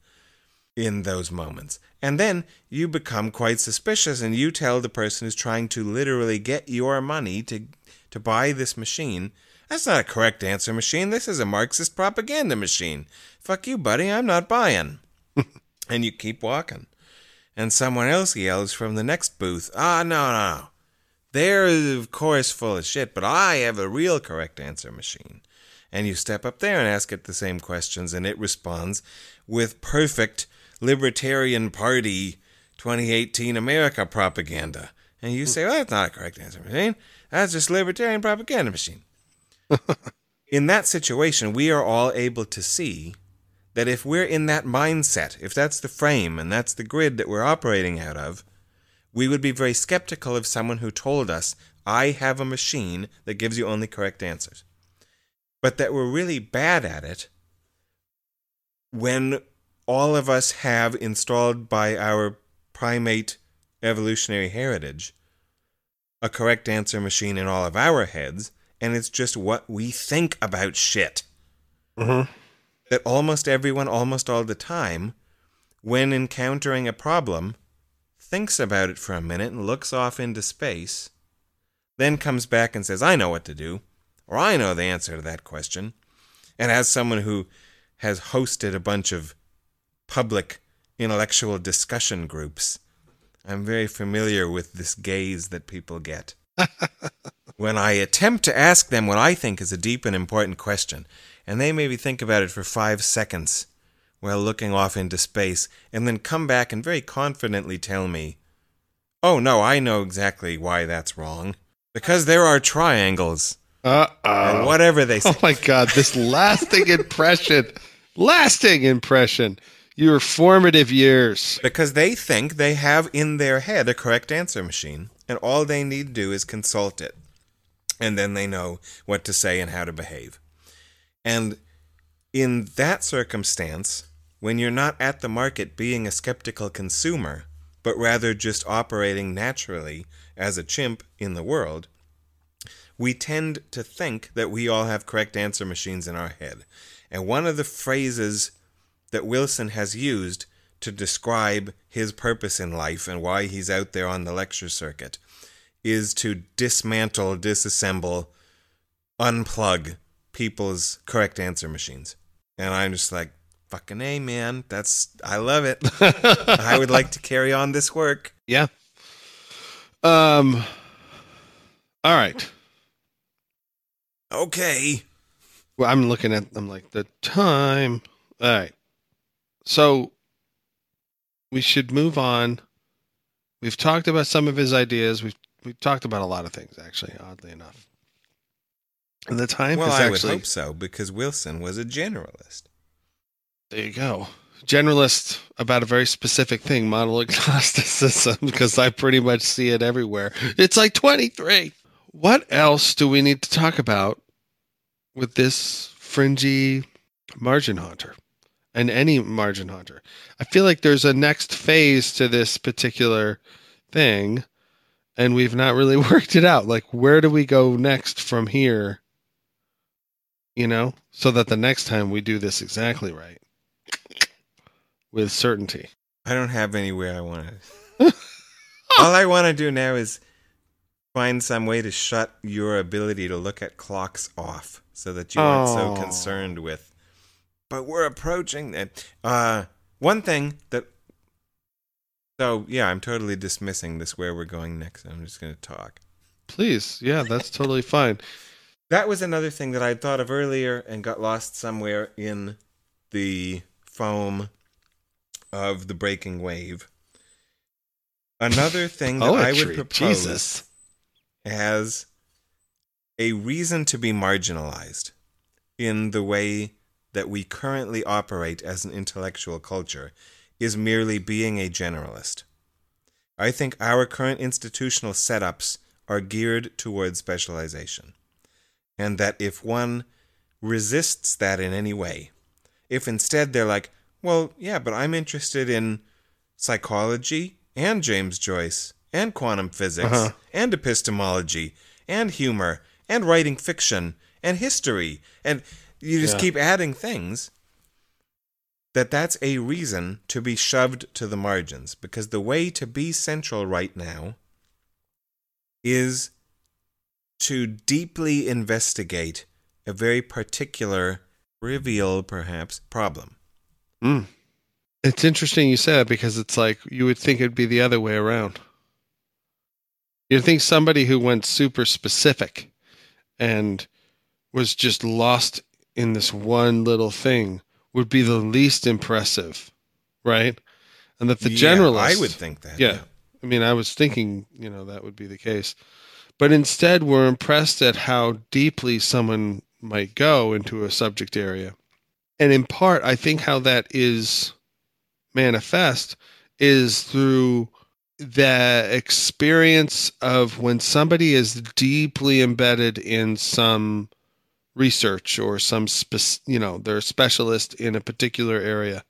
in those moments. And then you become quite suspicious and you tell the person who's trying to literally get your money to to buy this machine, that's not a correct answer machine. This is a Marxist propaganda machine. Fuck you, buddy. I'm not buying. and you keep walking. And someone else yells from the next booth, Ah, no, no. They're, of course, full of shit, but I have a real correct answer machine. And you step up there and ask it the same questions, and it responds with perfect Libertarian Party 2018 America propaganda. And you say, well, that's not a correct answer machine. That's just Libertarian propaganda machine. in that situation, we are all able to see that if we're in that mindset, if that's the frame and that's the grid that we're operating out of, we would be very skeptical of someone who told us, I have a machine that gives you only correct answers. But that we're really bad at it when all of us have installed by our primate evolutionary heritage a correct answer machine in all of our heads, and it's just what we think about shit. Mm-hmm. that almost everyone, almost all the time, when encountering a problem, thinks about it for a minute and looks off into space, then comes back and says, I know what to do, or I know the answer to that question. And as someone who has hosted a bunch of public intellectual discussion groups, I'm very familiar with this gaze that people get. when I attempt to ask them what I think is a deep and important question, and they maybe think about it for five seconds while looking off into space, and then come back and very confidently tell me, Oh, no, I know exactly why that's wrong. Because there are triangles, Uh oh. whatever they say. Oh my god, this lasting impression. Lasting impression. Your formative years. Because they think they have in their head a correct answer machine, and all they need to do is consult it. And then they know what to say and how to behave. And in that circumstance, when you're not at the market being a skeptical consumer, but rather just operating naturally as a chimp in the world, we tend to think that we all have correct answer machines in our head. And one of the phrases that Wilson has used to describe his purpose in life and why he's out there on the lecture circuit is to dismantle, disassemble, unplug people's correct answer machines. And I'm just like, fucking A, man. That's, I love it. I would like to carry on this work. Yeah. Um all right. Okay. Well, I'm looking at I'm like the time. All right. So we should move on. We've talked about some of his ideas. We've we've talked about a lot of things actually, oddly enough. And the time Well, I would hope so because Wilson was a generalist. There you go. Generalist about a very specific thing, model agnosticism, because I pretty much see it everywhere. It's like 23. What else do we need to talk about with this fringy margin haunter and any margin haunter. I feel like there's a next phase to this particular thing, and we've not really worked it out. Like, where do we go next from here? You know, so that the next time we do this exactly right with certainty. I don't have anywhere I want to. All I want to do now is find some way to shut your ability to look at clocks off so that you aren't so Oh. concerned with. But we're approaching that. Uh, one thing that. So, yeah, I'm totally dismissing this where we're going next. I'm just going to talk. Please, yeah, that's totally fine. That was another thing that I'd thought of earlier and got lost somewhere in the foam of the breaking wave. Another thing that I would propose Jesus. as a reason to be marginalized in the way that we currently operate as an intellectual culture is merely being a generalist. I think our current institutional setups are geared towards specialization. And that if one resists that in any way, if instead they're like, well, yeah, but I'm interested in psychology and James Joyce and quantum physics Uh-huh. and epistemology and humor and writing fiction and history and you just Yeah. keep adding things that that's a reason to be shoved to the margins because the way to be central right now is to deeply investigate a very particular trivial perhaps problem Mm. It's interesting you said it because it's like you would think it'd be the other way around. You'd think somebody who went super specific and was just lost in this one little thing would be the least impressive, right? And that the Yeah, generalist I would think that. Yeah. I mean, I was thinking, you know, that would be the case. But instead, we're impressed at how deeply someone might go into a subject area. And in part, I think how that is manifest is through the experience of when somebody is deeply embedded in some research or some spec- you know they're a specialist in a particular area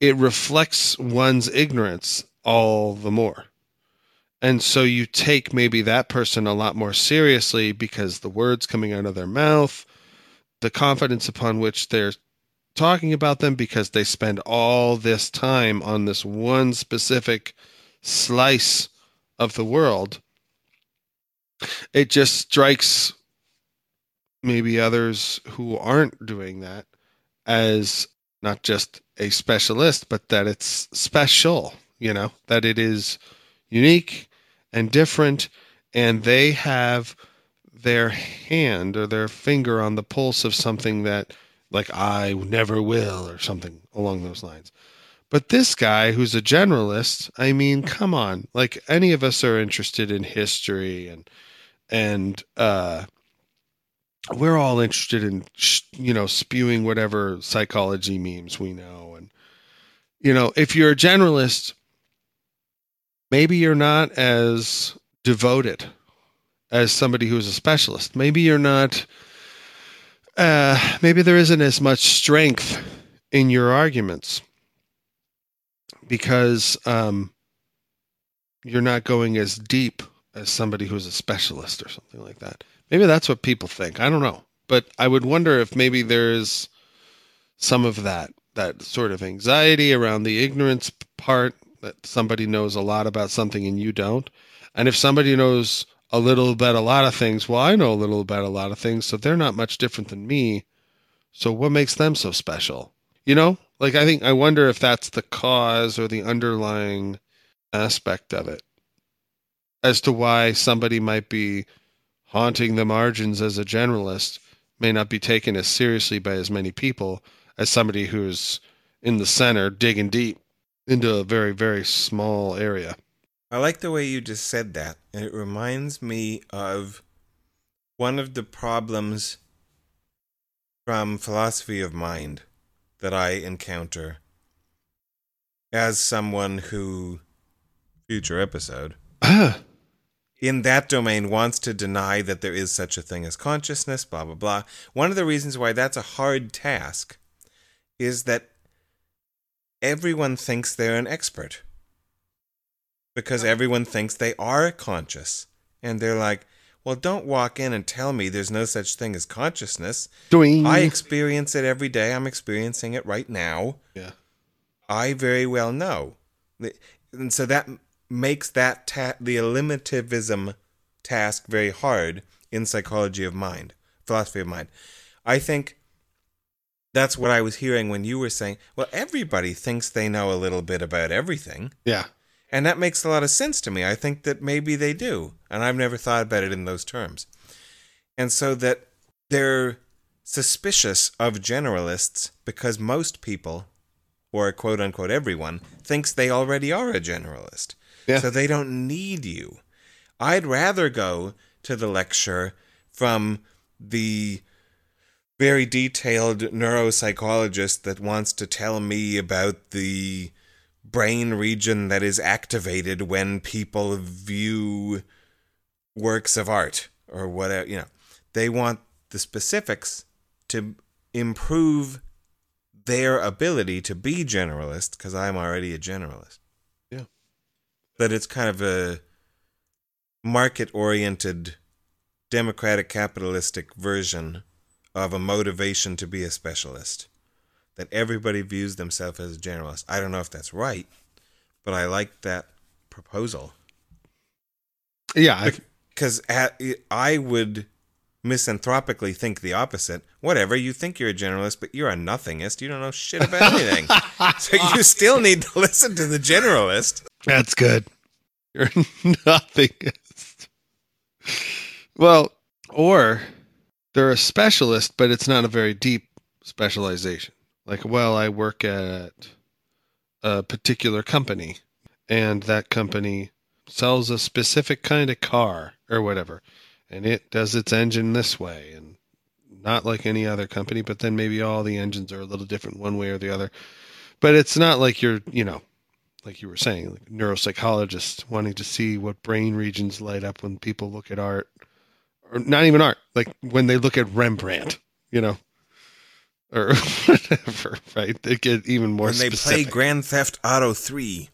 it reflects one's ignorance all the more. And so you take maybe that person a lot more seriously because the words coming out of their mouth the confidence upon which they're talking about them because they spend all this time on this one specific slice of the world it just strikes maybe others who aren't doing that as not just a specialist but that it's special you know that it is unique and different and they have their hand or their finger on the pulse of something that like I never will or something along those lines. But this guy who's a generalist, I mean, come on. Like any of us are interested in history and and uh we're all interested in you know spewing whatever psychology memes we know and you know, if you're a generalist, maybe you're not as devoted as somebody who's a specialist. Maybe you're not uh, maybe there isn't as much strength in your arguments because um, you're not going as deep as somebody who's a specialist or something like that. Maybe that's what people think. I don't know. But I would wonder if maybe there's some of that, that sort of anxiety around the ignorance part that somebody knows a lot about something and you don't. And if somebody knows a little about a lot of things. Well, I know a little about a lot of things, so they're not much different than me. So what makes them so special? You know, like I think I wonder if that's the cause or the underlying aspect of it as to why somebody might be haunting the margins as a generalist may not be taken as seriously by as many people as somebody who's in the center digging deep into a very very small area I like the way you just said that. And it reminds me of one of the problems from philosophy of mind that I encounter as someone who, future episode, in that domain wants to deny that there is such a thing as consciousness, blah, blah, blah. One of the reasons why that's a hard task is that everyone thinks they're an expert because everyone thinks they are conscious. And they're like, well, don't walk in and tell me there's no such thing as consciousness. Doing. I experience it every day. I'm experiencing it right now. Yeah. I very well know. And so that makes that ta- the eliminativism task very hard in psychology of mind, philosophy of mind. I think that's what I was hearing when you were saying, well, everybody thinks they know a little bit about everything. Yeah. And that makes a lot of sense to me. I think that maybe they do. And I've never thought about it in those terms. And so that they're suspicious of generalists because most people, or quote unquote everyone, thinks they already are a generalist. Yeah. So they don't need you. I'd rather go to the lecture from the very detailed neuropsychologist that wants to tell me about the brain region that is activated when people view works of art or whatever, you know. They want the specifics to improve their ability to be generalist because I'm already a generalist. That it's kind of a market oriented democratic capitalistic version of a motivation to be a specialist that everybody views themselves as a generalist. I don't know if that's right, but I like that proposal. Yeah, because I would misanthropically think the opposite. Whatever, you think you're a generalist, but you're a nothingist. You don't know shit about anything. so you still need to listen to the generalist. That's good. You're nothingist. Well, or they're a specialist, but it's not a very deep specialization. Like, well, I work at a particular company, and that company sells a specific kind of car or whatever, and it does its engine this way, and not like any other company, but then maybe all the engines are a little different one way or the other. But it's not like you're, you know, like you were saying, like neuropsychologists wanting to see what brain regions light up when people look at art, or not even art, like when they look at Rembrandt, you know or whatever, right? They get even more. When they specific. play Grand Theft Auto Three,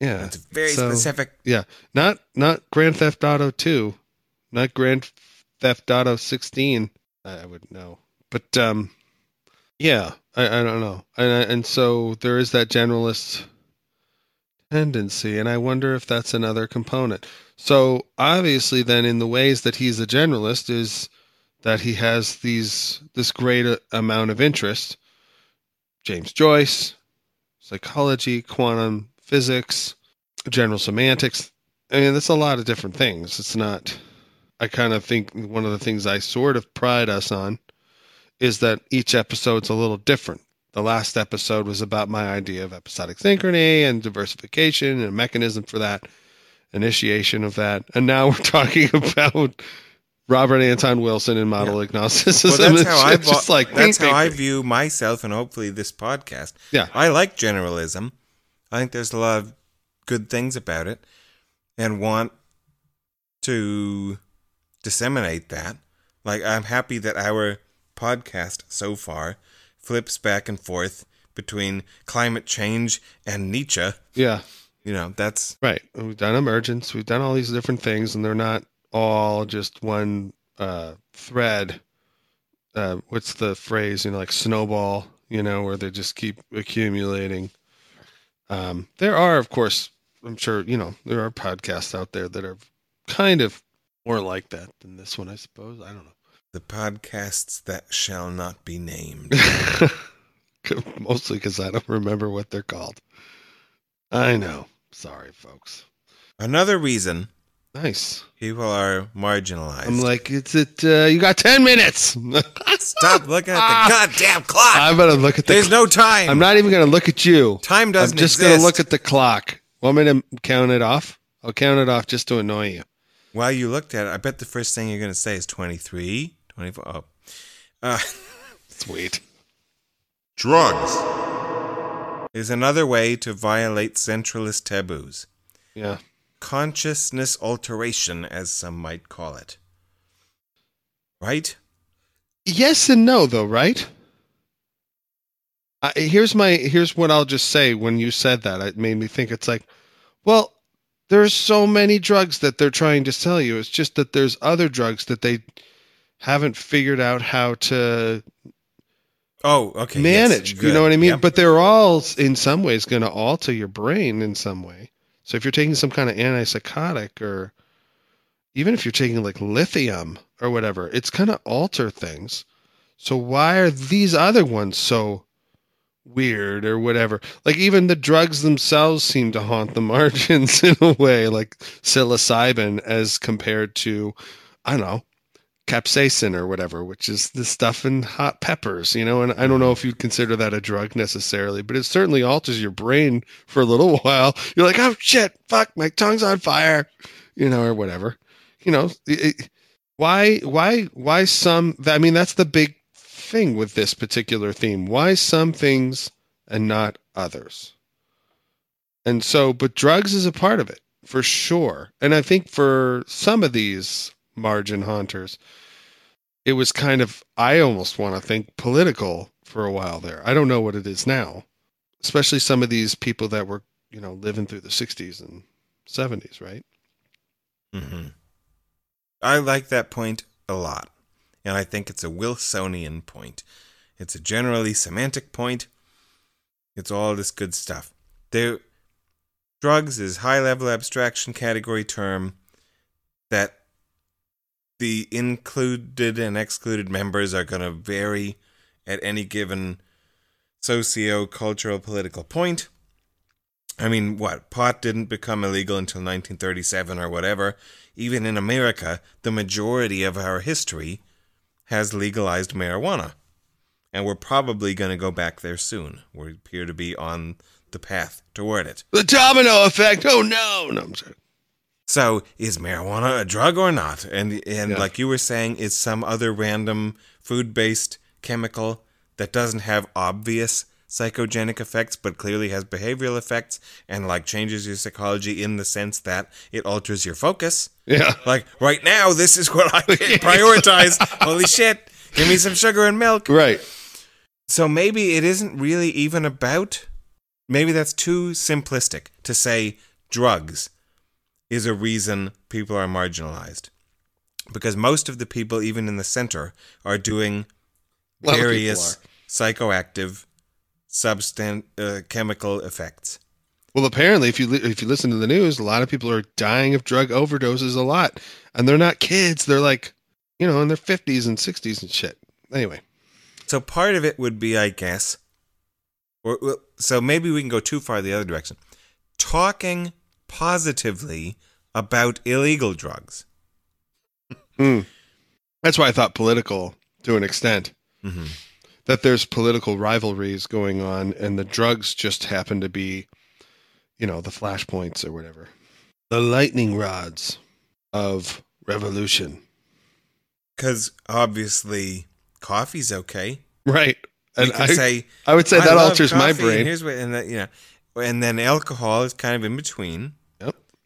yeah, it's very so, specific. Yeah, not not Grand Theft Auto Two, not Grand Theft Auto Sixteen. I would know but um, yeah, I, I don't know, and and so there is that generalist tendency, and I wonder if that's another component. So obviously, then in the ways that he's a generalist is that he has these this great amount of interest. James Joyce, psychology, quantum physics, general semantics. I mean, that's a lot of different things. It's not. I kind of think one of the things I sort of pride us on is that each episode's a little different. The last episode was about my idea of episodic synchrony and diversification and a mechanism for that, initiation of that. And now we're talking about Robert Anton Wilson and model agnosticism. Well, that's how I just like that's how I view myself and hopefully this podcast. Yeah. I like generalism. I think there's a lot of good things about it, and want to disseminate that. Like I'm happy that our podcast so far flips back and forth between climate change and Nietzsche. Yeah. You know, that's Right. We've done emergence. We've done all these different things, and they're not all just one uh, thread. Uh, what's the phrase? You know, like snowball. You know, where they just keep accumulating. Um, there are, of course, I'm sure you know there are podcasts out there that are kind of more like that than this one. I suppose. I don't know. The podcasts that shall not be named. Mostly because I don't remember what they're called. I know. Sorry, folks. Another reason Nice. people are marginalized. I'm like, it's it. Uh, you got ten minutes. Stop looking at the goddamn clock. I'm gonna look at the. There's no time. I'm not even gonna look at you. time doesn't. I'm just exist. gonna look at the clock. Want me to count it off? I'll count it off just to annoy you. While you looked at it, I bet the first thing you're to say is 23, 24. Oh. Uh, Sweet. drugs, is another way to violate centralist taboos. Yeah. Consciousness alteration, as some might call it. Right? Yes and no, though, right? I, here's my here's what I'll just say. When you said that, it made me think. It's like, well, there's so many drugs that they're trying to sell you. It's just that there's other drugs that they haven't figured out how to Oh, okay. yes, manage. you know what I mean? Yep. But they're all in some ways going to alter your brain in some way. So if you're taking some kind of antipsychotic or even if you're taking like lithium or whatever, it's going to alter things. So why are these other ones so weird or whatever? Like even the drugs themselves seem to haunt the margins in a way, like psilocybin as compared to I don't know, capsaicin or whatever, which is the stuff in hot peppers, you know. And I don't know if you'd consider that a drug necessarily, but it certainly alters your brain for a little while. You're like, oh shit, fuck, my tongue's on fire, you know, or whatever. You know, it, why, why, why some? I mean, that's the big thing with this particular theme. Why some things and not others? And so, but drugs is a part of it for sure. And I think for some of these margin haunters, it was kind of, I almost want to think political for a while there. I don't know what it is now, especially some of these people that were, you know, living through the 60s and 70s, right? Mm-hmm. I like that point a lot. And I think it's a Wilsonian point. It's a generally semantic point. It's all this good stuff. There, drugs is high level abstraction category term that the included and excluded members are going to vary at any given socio cultural political point. I mean, what? Pot didn't become illegal until 1937 or whatever. Even in America, the majority of our history has legalized marijuana. And we're probably going to go back there soon. We appear to be on the path toward it. The domino effect. Oh, no. No, I'm sorry. So, is marijuana a drug or not? And and Yeah. like you were saying, is some other random food-based chemical that doesn't have obvious psychogenic effects but clearly has behavioral effects and like changes your psychology in the sense that it alters your focus. Yeah. Like right now, this is what I prioritize. Holy shit! Give me some sugar and milk. Right. So maybe it isn't really even about. Maybe that's too simplistic to say drugs is a reason people are marginalized. Because most of the people, even in the center, are doing A lot of people various are. psychoactive substan- uh, chemical effects. Well, apparently, if you li- if you listen to the news, a lot of people are dying of drug overdoses a lot, and they're not kids. They're like, you know, in their fifties and sixties and shit. Anyway, So part of it would be, I guess, or well, so maybe we can go too far the other direction. Talking positively about illegal drugs. Hmm. that's why I thought political to an extent. Mm-hmm. that there's political rivalries going on and the drugs just happen to be you know the flashpoints or whatever the lightning rods of revolution Because obviously, coffee's okay. right and I, say I would say "I that alters my coffee, and brain Here's what, and that, you know, and then alcohol is kind of in between.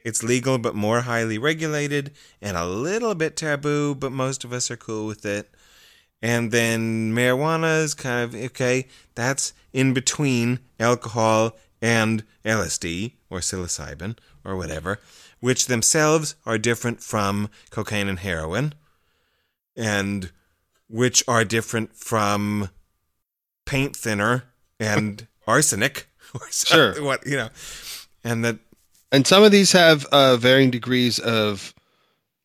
It's legal but more highly regulated and a little bit taboo, but most of us are cool with it. And then marijuana is kind of okay. That's in between alcohol and LSD or psilocybin or whatever, which themselves are different from cocaine and heroin, and which are different from paint thinner and arsenic or something, Sure. what you know and that and some of these have uh, varying degrees of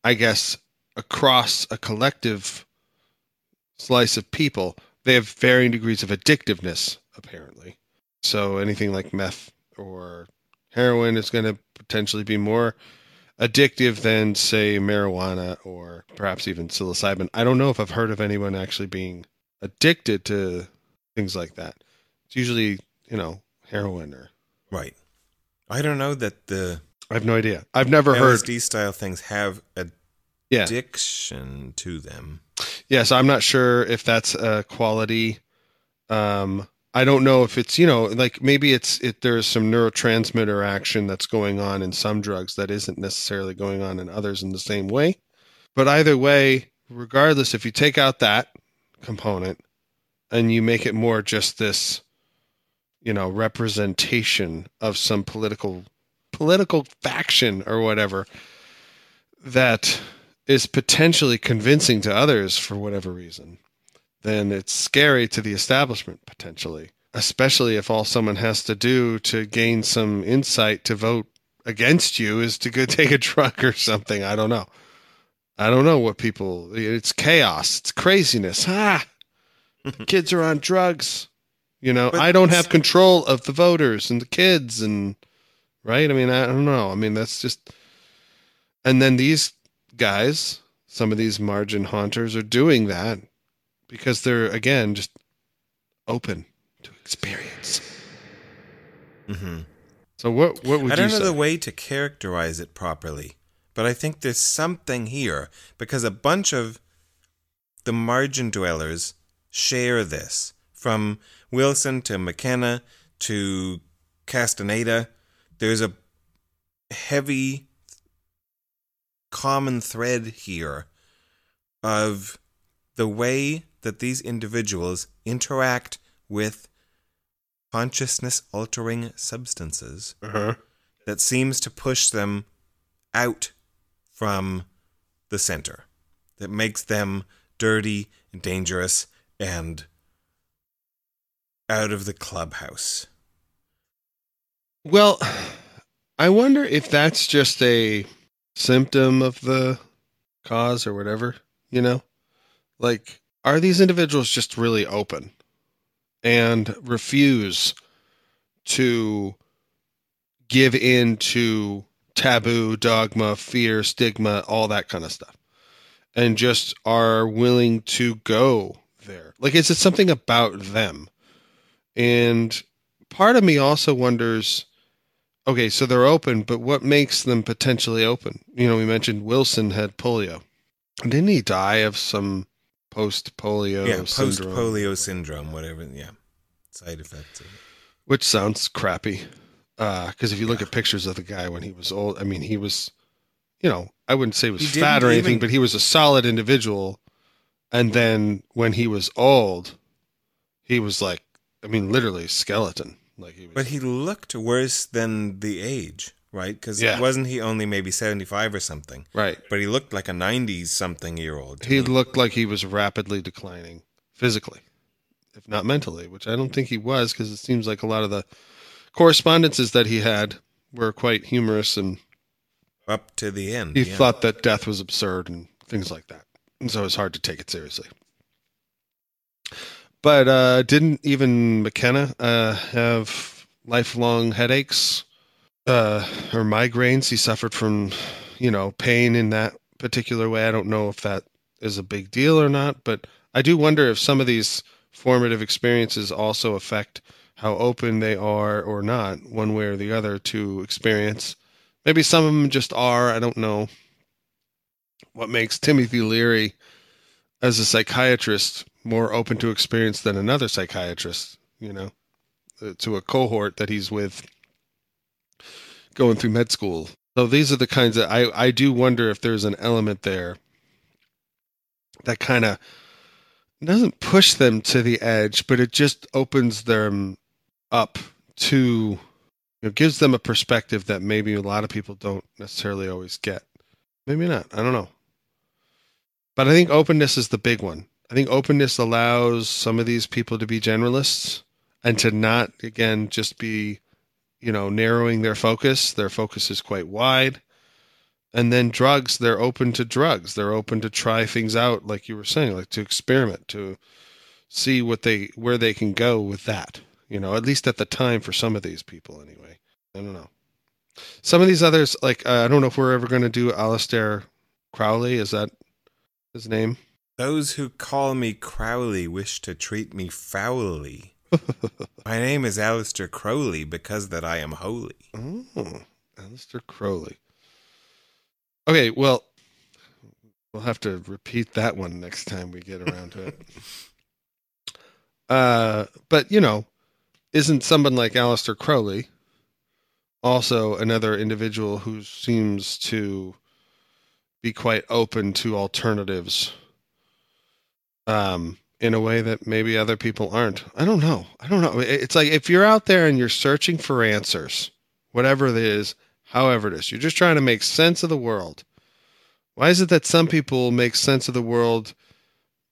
i guess across a collective slice of people. They have varying degrees of addictiveness apparently. So anything like meth or heroin is going to potentially be more addictive than say marijuana or perhaps even psilocybin. I don't know if i've heard of anyone actually being addicted to things like that. It's usually you know heroin or right i don't know that the i have no idea i've never heard lsd style things have yeah addiction to them Yes, I'm not sure if that's a quality. Um, I don't know if it's you know like maybe it's it there's some neurotransmitter action that's going on in some drugs that isn't necessarily going on in others in the same way. But either way, regardless, if you take out that component and you make it more just this, you know, representation of some political political faction or whatever that is potentially convincing to others for whatever reason, then it's scary to the establishment potentially, especially if all someone has to do to gain some insight to vote against you is to go take a drug or something. I don't know. I don't know what people. It's chaos. It's craziness. Ah, kids are on drugs. You know, But I don't have control of the voters and the kids, and right. I mean, I don't know. I mean, that's just. And then these guys, some of these margin haunters, are doing that because they're again just open to experience. hmm So what? What would you i don't know say? the way to characterize it properly but i think there's something here because a bunch of the margin dwellers share this from wilson to mckenna to castaneda there's a heavy common thread here of the way that these individuals interact with consciousness altering substances uh-huh. that seems to push them out from the center, that makes them dirty and dangerous and out of the clubhouse. Well, I wonder if that's just a symptom of the cause or whatever, you know? Like, are these individuals just really open and refuse to give in to taboo, dogma, fear, stigma, all that kind of stuff? And just are willing to go there? Like, is it something about them? And part of me also wonders okay, so they're open, but what makes them potentially open? You know, we mentioned Wilson had polio. Didn't he die of some post polio yeah, post polio syndrome, whatever. Yeah, side effects. Which sounds crappy. Uh, because if you look at pictures of the guy when he was old, I mean, he was, you know, I wouldn't say he was He fat or anything, even- but he was a solid individual. And then when he was old, he was like, I mean, literally skeleton. Like he was. But he looked worse than the age, right? Because Yeah. wasn't he only maybe seventy-five or something? right. But he looked like a ninety-something year old. He me. looked like he was rapidly declining physically. if not mentally, which I don't think he was because it seems like a lot of the correspondences that he had were quite humorous and Up to the end. he yeah. thought that death was absurd and things like that. And so it's hard to take it seriously. But uh, didn't even McKenna uh, have lifelong headaches uh, or migraines? He suffered from, you know, pain in that particular way. I don't know if that is a big deal or not, but I do wonder if some of these formative experiences also affect how open they are or not, one way or the other, to experience. Maybe some of them just are. I don't know what makes Timothy Leary as a psychiatrist more open to experience than another psychiatrist, you know, uh, to a cohort that he's with going through med school. So these are the kinds that I, I do wonder if there's an element there that kind of doesn't push them to the edge, but it just opens them up to, you know, gives them a perspective that maybe a lot of people don't necessarily always get. Maybe not. I don't know. But I think openness is the big one. I think openness allows some of these people to be generalists and to not, again, just be, you know, narrowing their focus. Their focus is quite wide. And then drugs, they're open to drugs. They're open to try things out, like you were saying, like to experiment, to see what they where they can go with that. You know, at least at the time for some of these people, anyway. I don't know. Some of these others, like uh, I don't know if we're ever going to do Aleister Crowley. Is that his name? Those who call me Crowley wish to treat me foully. My name is Aleister Crowley because that I am holy. Oh, Aleister Crowley. Okay, well, we'll have to repeat that one next time we get around to it. Uh, but you know, isn't someone like Aleister Crowley also another individual who seems to be quite open to alternatives? Um, in a way that maybe other people aren't. I don't know. I don't know. It's like if you're out there and you're searching for answers, whatever it is, however it is, you're just trying to make sense of the world. Why is it that some people make sense of the world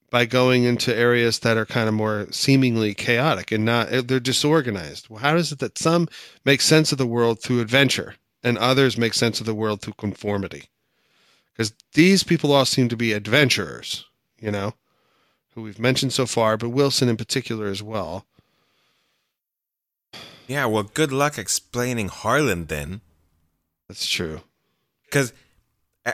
by going into areas that are kind of more seemingly chaotic and not they're disorganized? Well, how is it that some make sense of the world through adventure and others make sense of the world through conformity? Because these people all seem to be adventurers, you know, who we've mentioned so far, but Wilson in particular as well. Yeah, well, good luck explaining Harlan then. That's true. Because uh,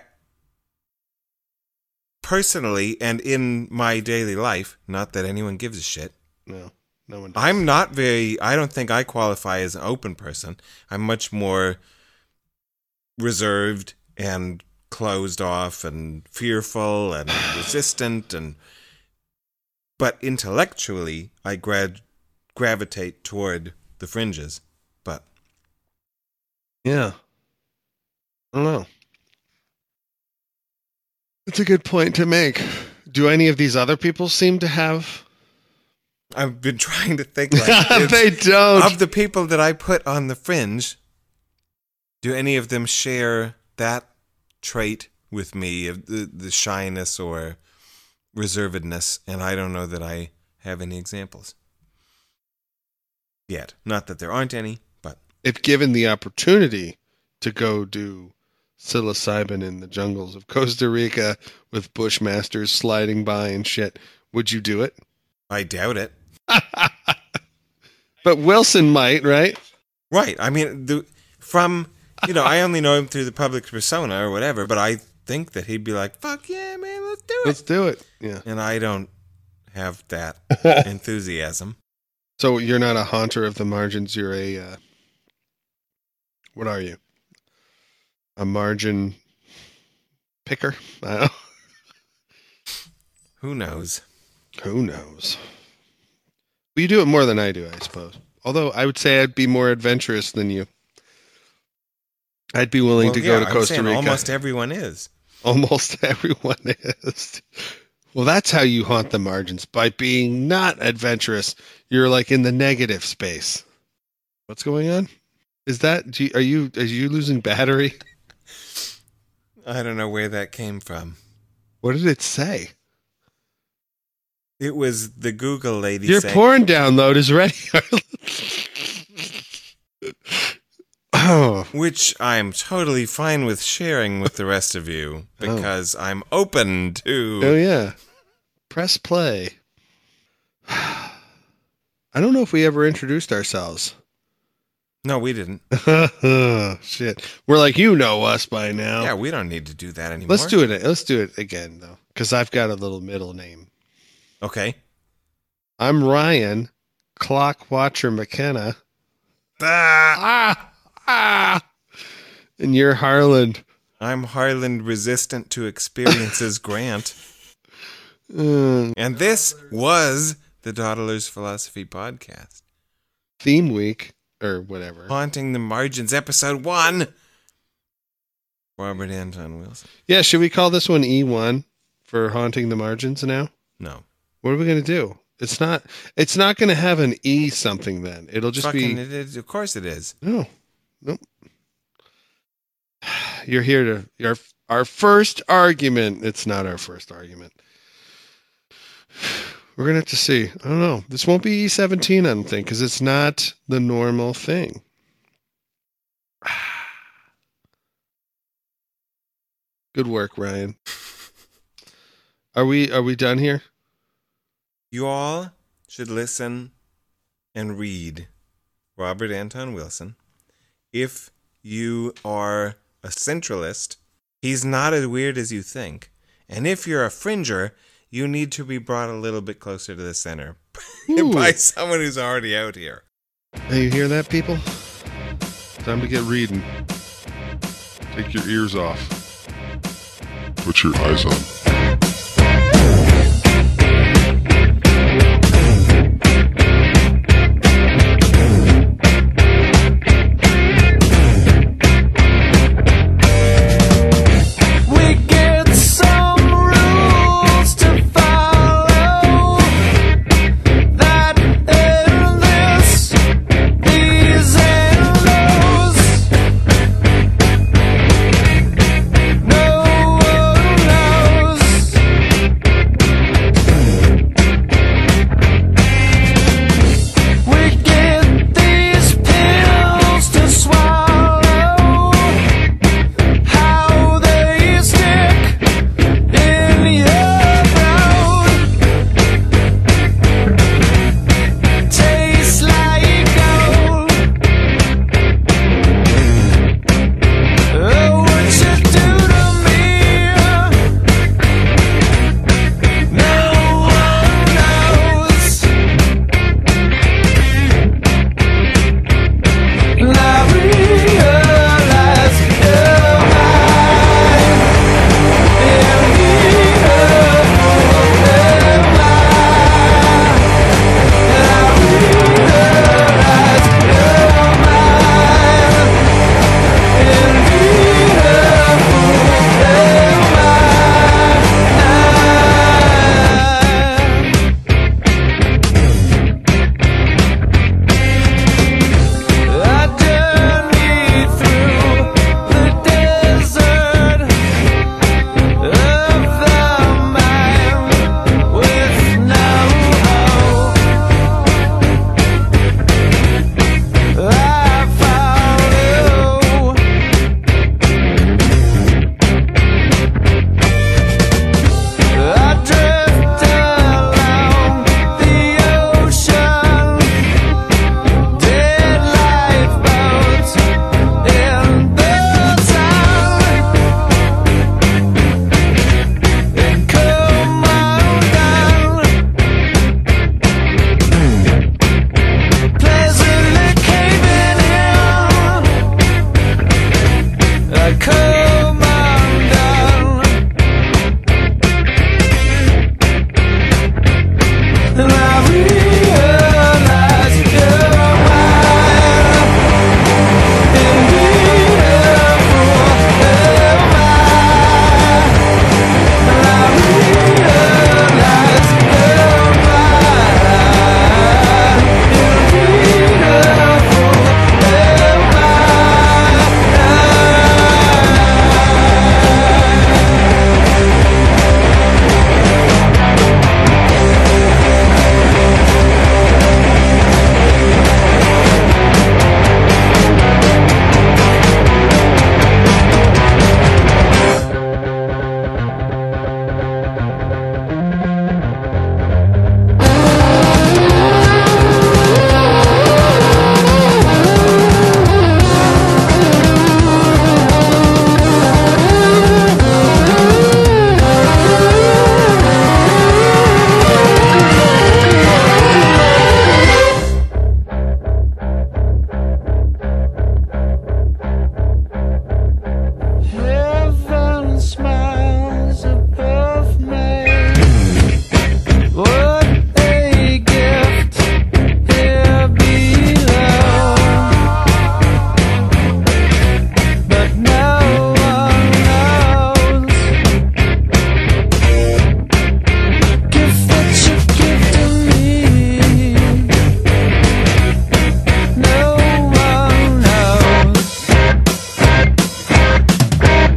personally and in my daily life, not that anyone gives a shit, No, no one. Does. I'm not very, I don't think I qualify as an open person. I'm much more reserved and closed off and fearful and resistant and but intellectually I grad gravitate toward the fringes. But Yeah. I don't know. It's a good point to make. Do any of these other people seem to have? I've been trying to think like they don't. of the people that I put on the fringe, do any of them share that trait with me of the, the shyness or reservedness? And I don't know that I have any examples yet. Not that there aren't any, but if given the opportunity to go do psilocybin in the jungles of Costa Rica with bushmasters sliding by and shit, would you do it? I doubt it. But Wilson might, right? Right. I mean, the, from, you know, I only know him through the public persona or whatever, but I think that he'd be like, fuck yeah, man, let's do it. Let's do it. Yeah. And I don't have that enthusiasm. So you're not a haunter of the margins. You're a uh, what are you? A margin picker? I don't. Who knows? Who knows? Well, you do it more than I do, I suppose. Although I would say I'd be more adventurous than you. I'd be willing Well, to yeah, go to I'm Costa Rica. Almost everyone is. Almost everyone is. Well, that's how you haunt the margins by being not adventurous. You're like in the negative space. What's going on? Is that you- are you are you losing battery? I don't know where that came from. What did it say? It was the Google lady Your saying, porn download is ready. oh, which I'm totally fine with sharing with the rest of you Oh. because I'm open to. oh yeah. Press play. I don't know if we ever introduced ourselves. No, we didn't. Shit. We're like you know us by now. Yeah, we don't need to do that anymore. Let's do it. Let's do it again though, because I've got a little middle name. Okay. I'm Ryan Clock Watcher McKenna. Ah, ah. And you're Harland. I'm Harland resistant to experiences Grant. Mm, And this was the Dawdler's Philosophy Podcast. theme week or whatever. Haunting the Margins, Episode 1. Robert Anton Wilson. Yeah, should we call this one E1 for haunting the margins now? No. What are we going to do? It's not. It's not going to have an E something then. It'll just Fucking be it is. Of course it is. no, nope. You're here to your our first argument. It's not our first argument. We're gonna have to see. I don't know. This won't be E17, I don't think, because it's not the normal thing. Good work, Ryan. Are we are we done here? You all should listen and read Robert Anton Wilson. If you are a centralist, he's not as weird as you think. And if you're a fringer, you need to be brought a little bit closer to the center by someone who's already out here. Hey, you hear that, people? Time to get reading. Take your ears off. Put your eyes on.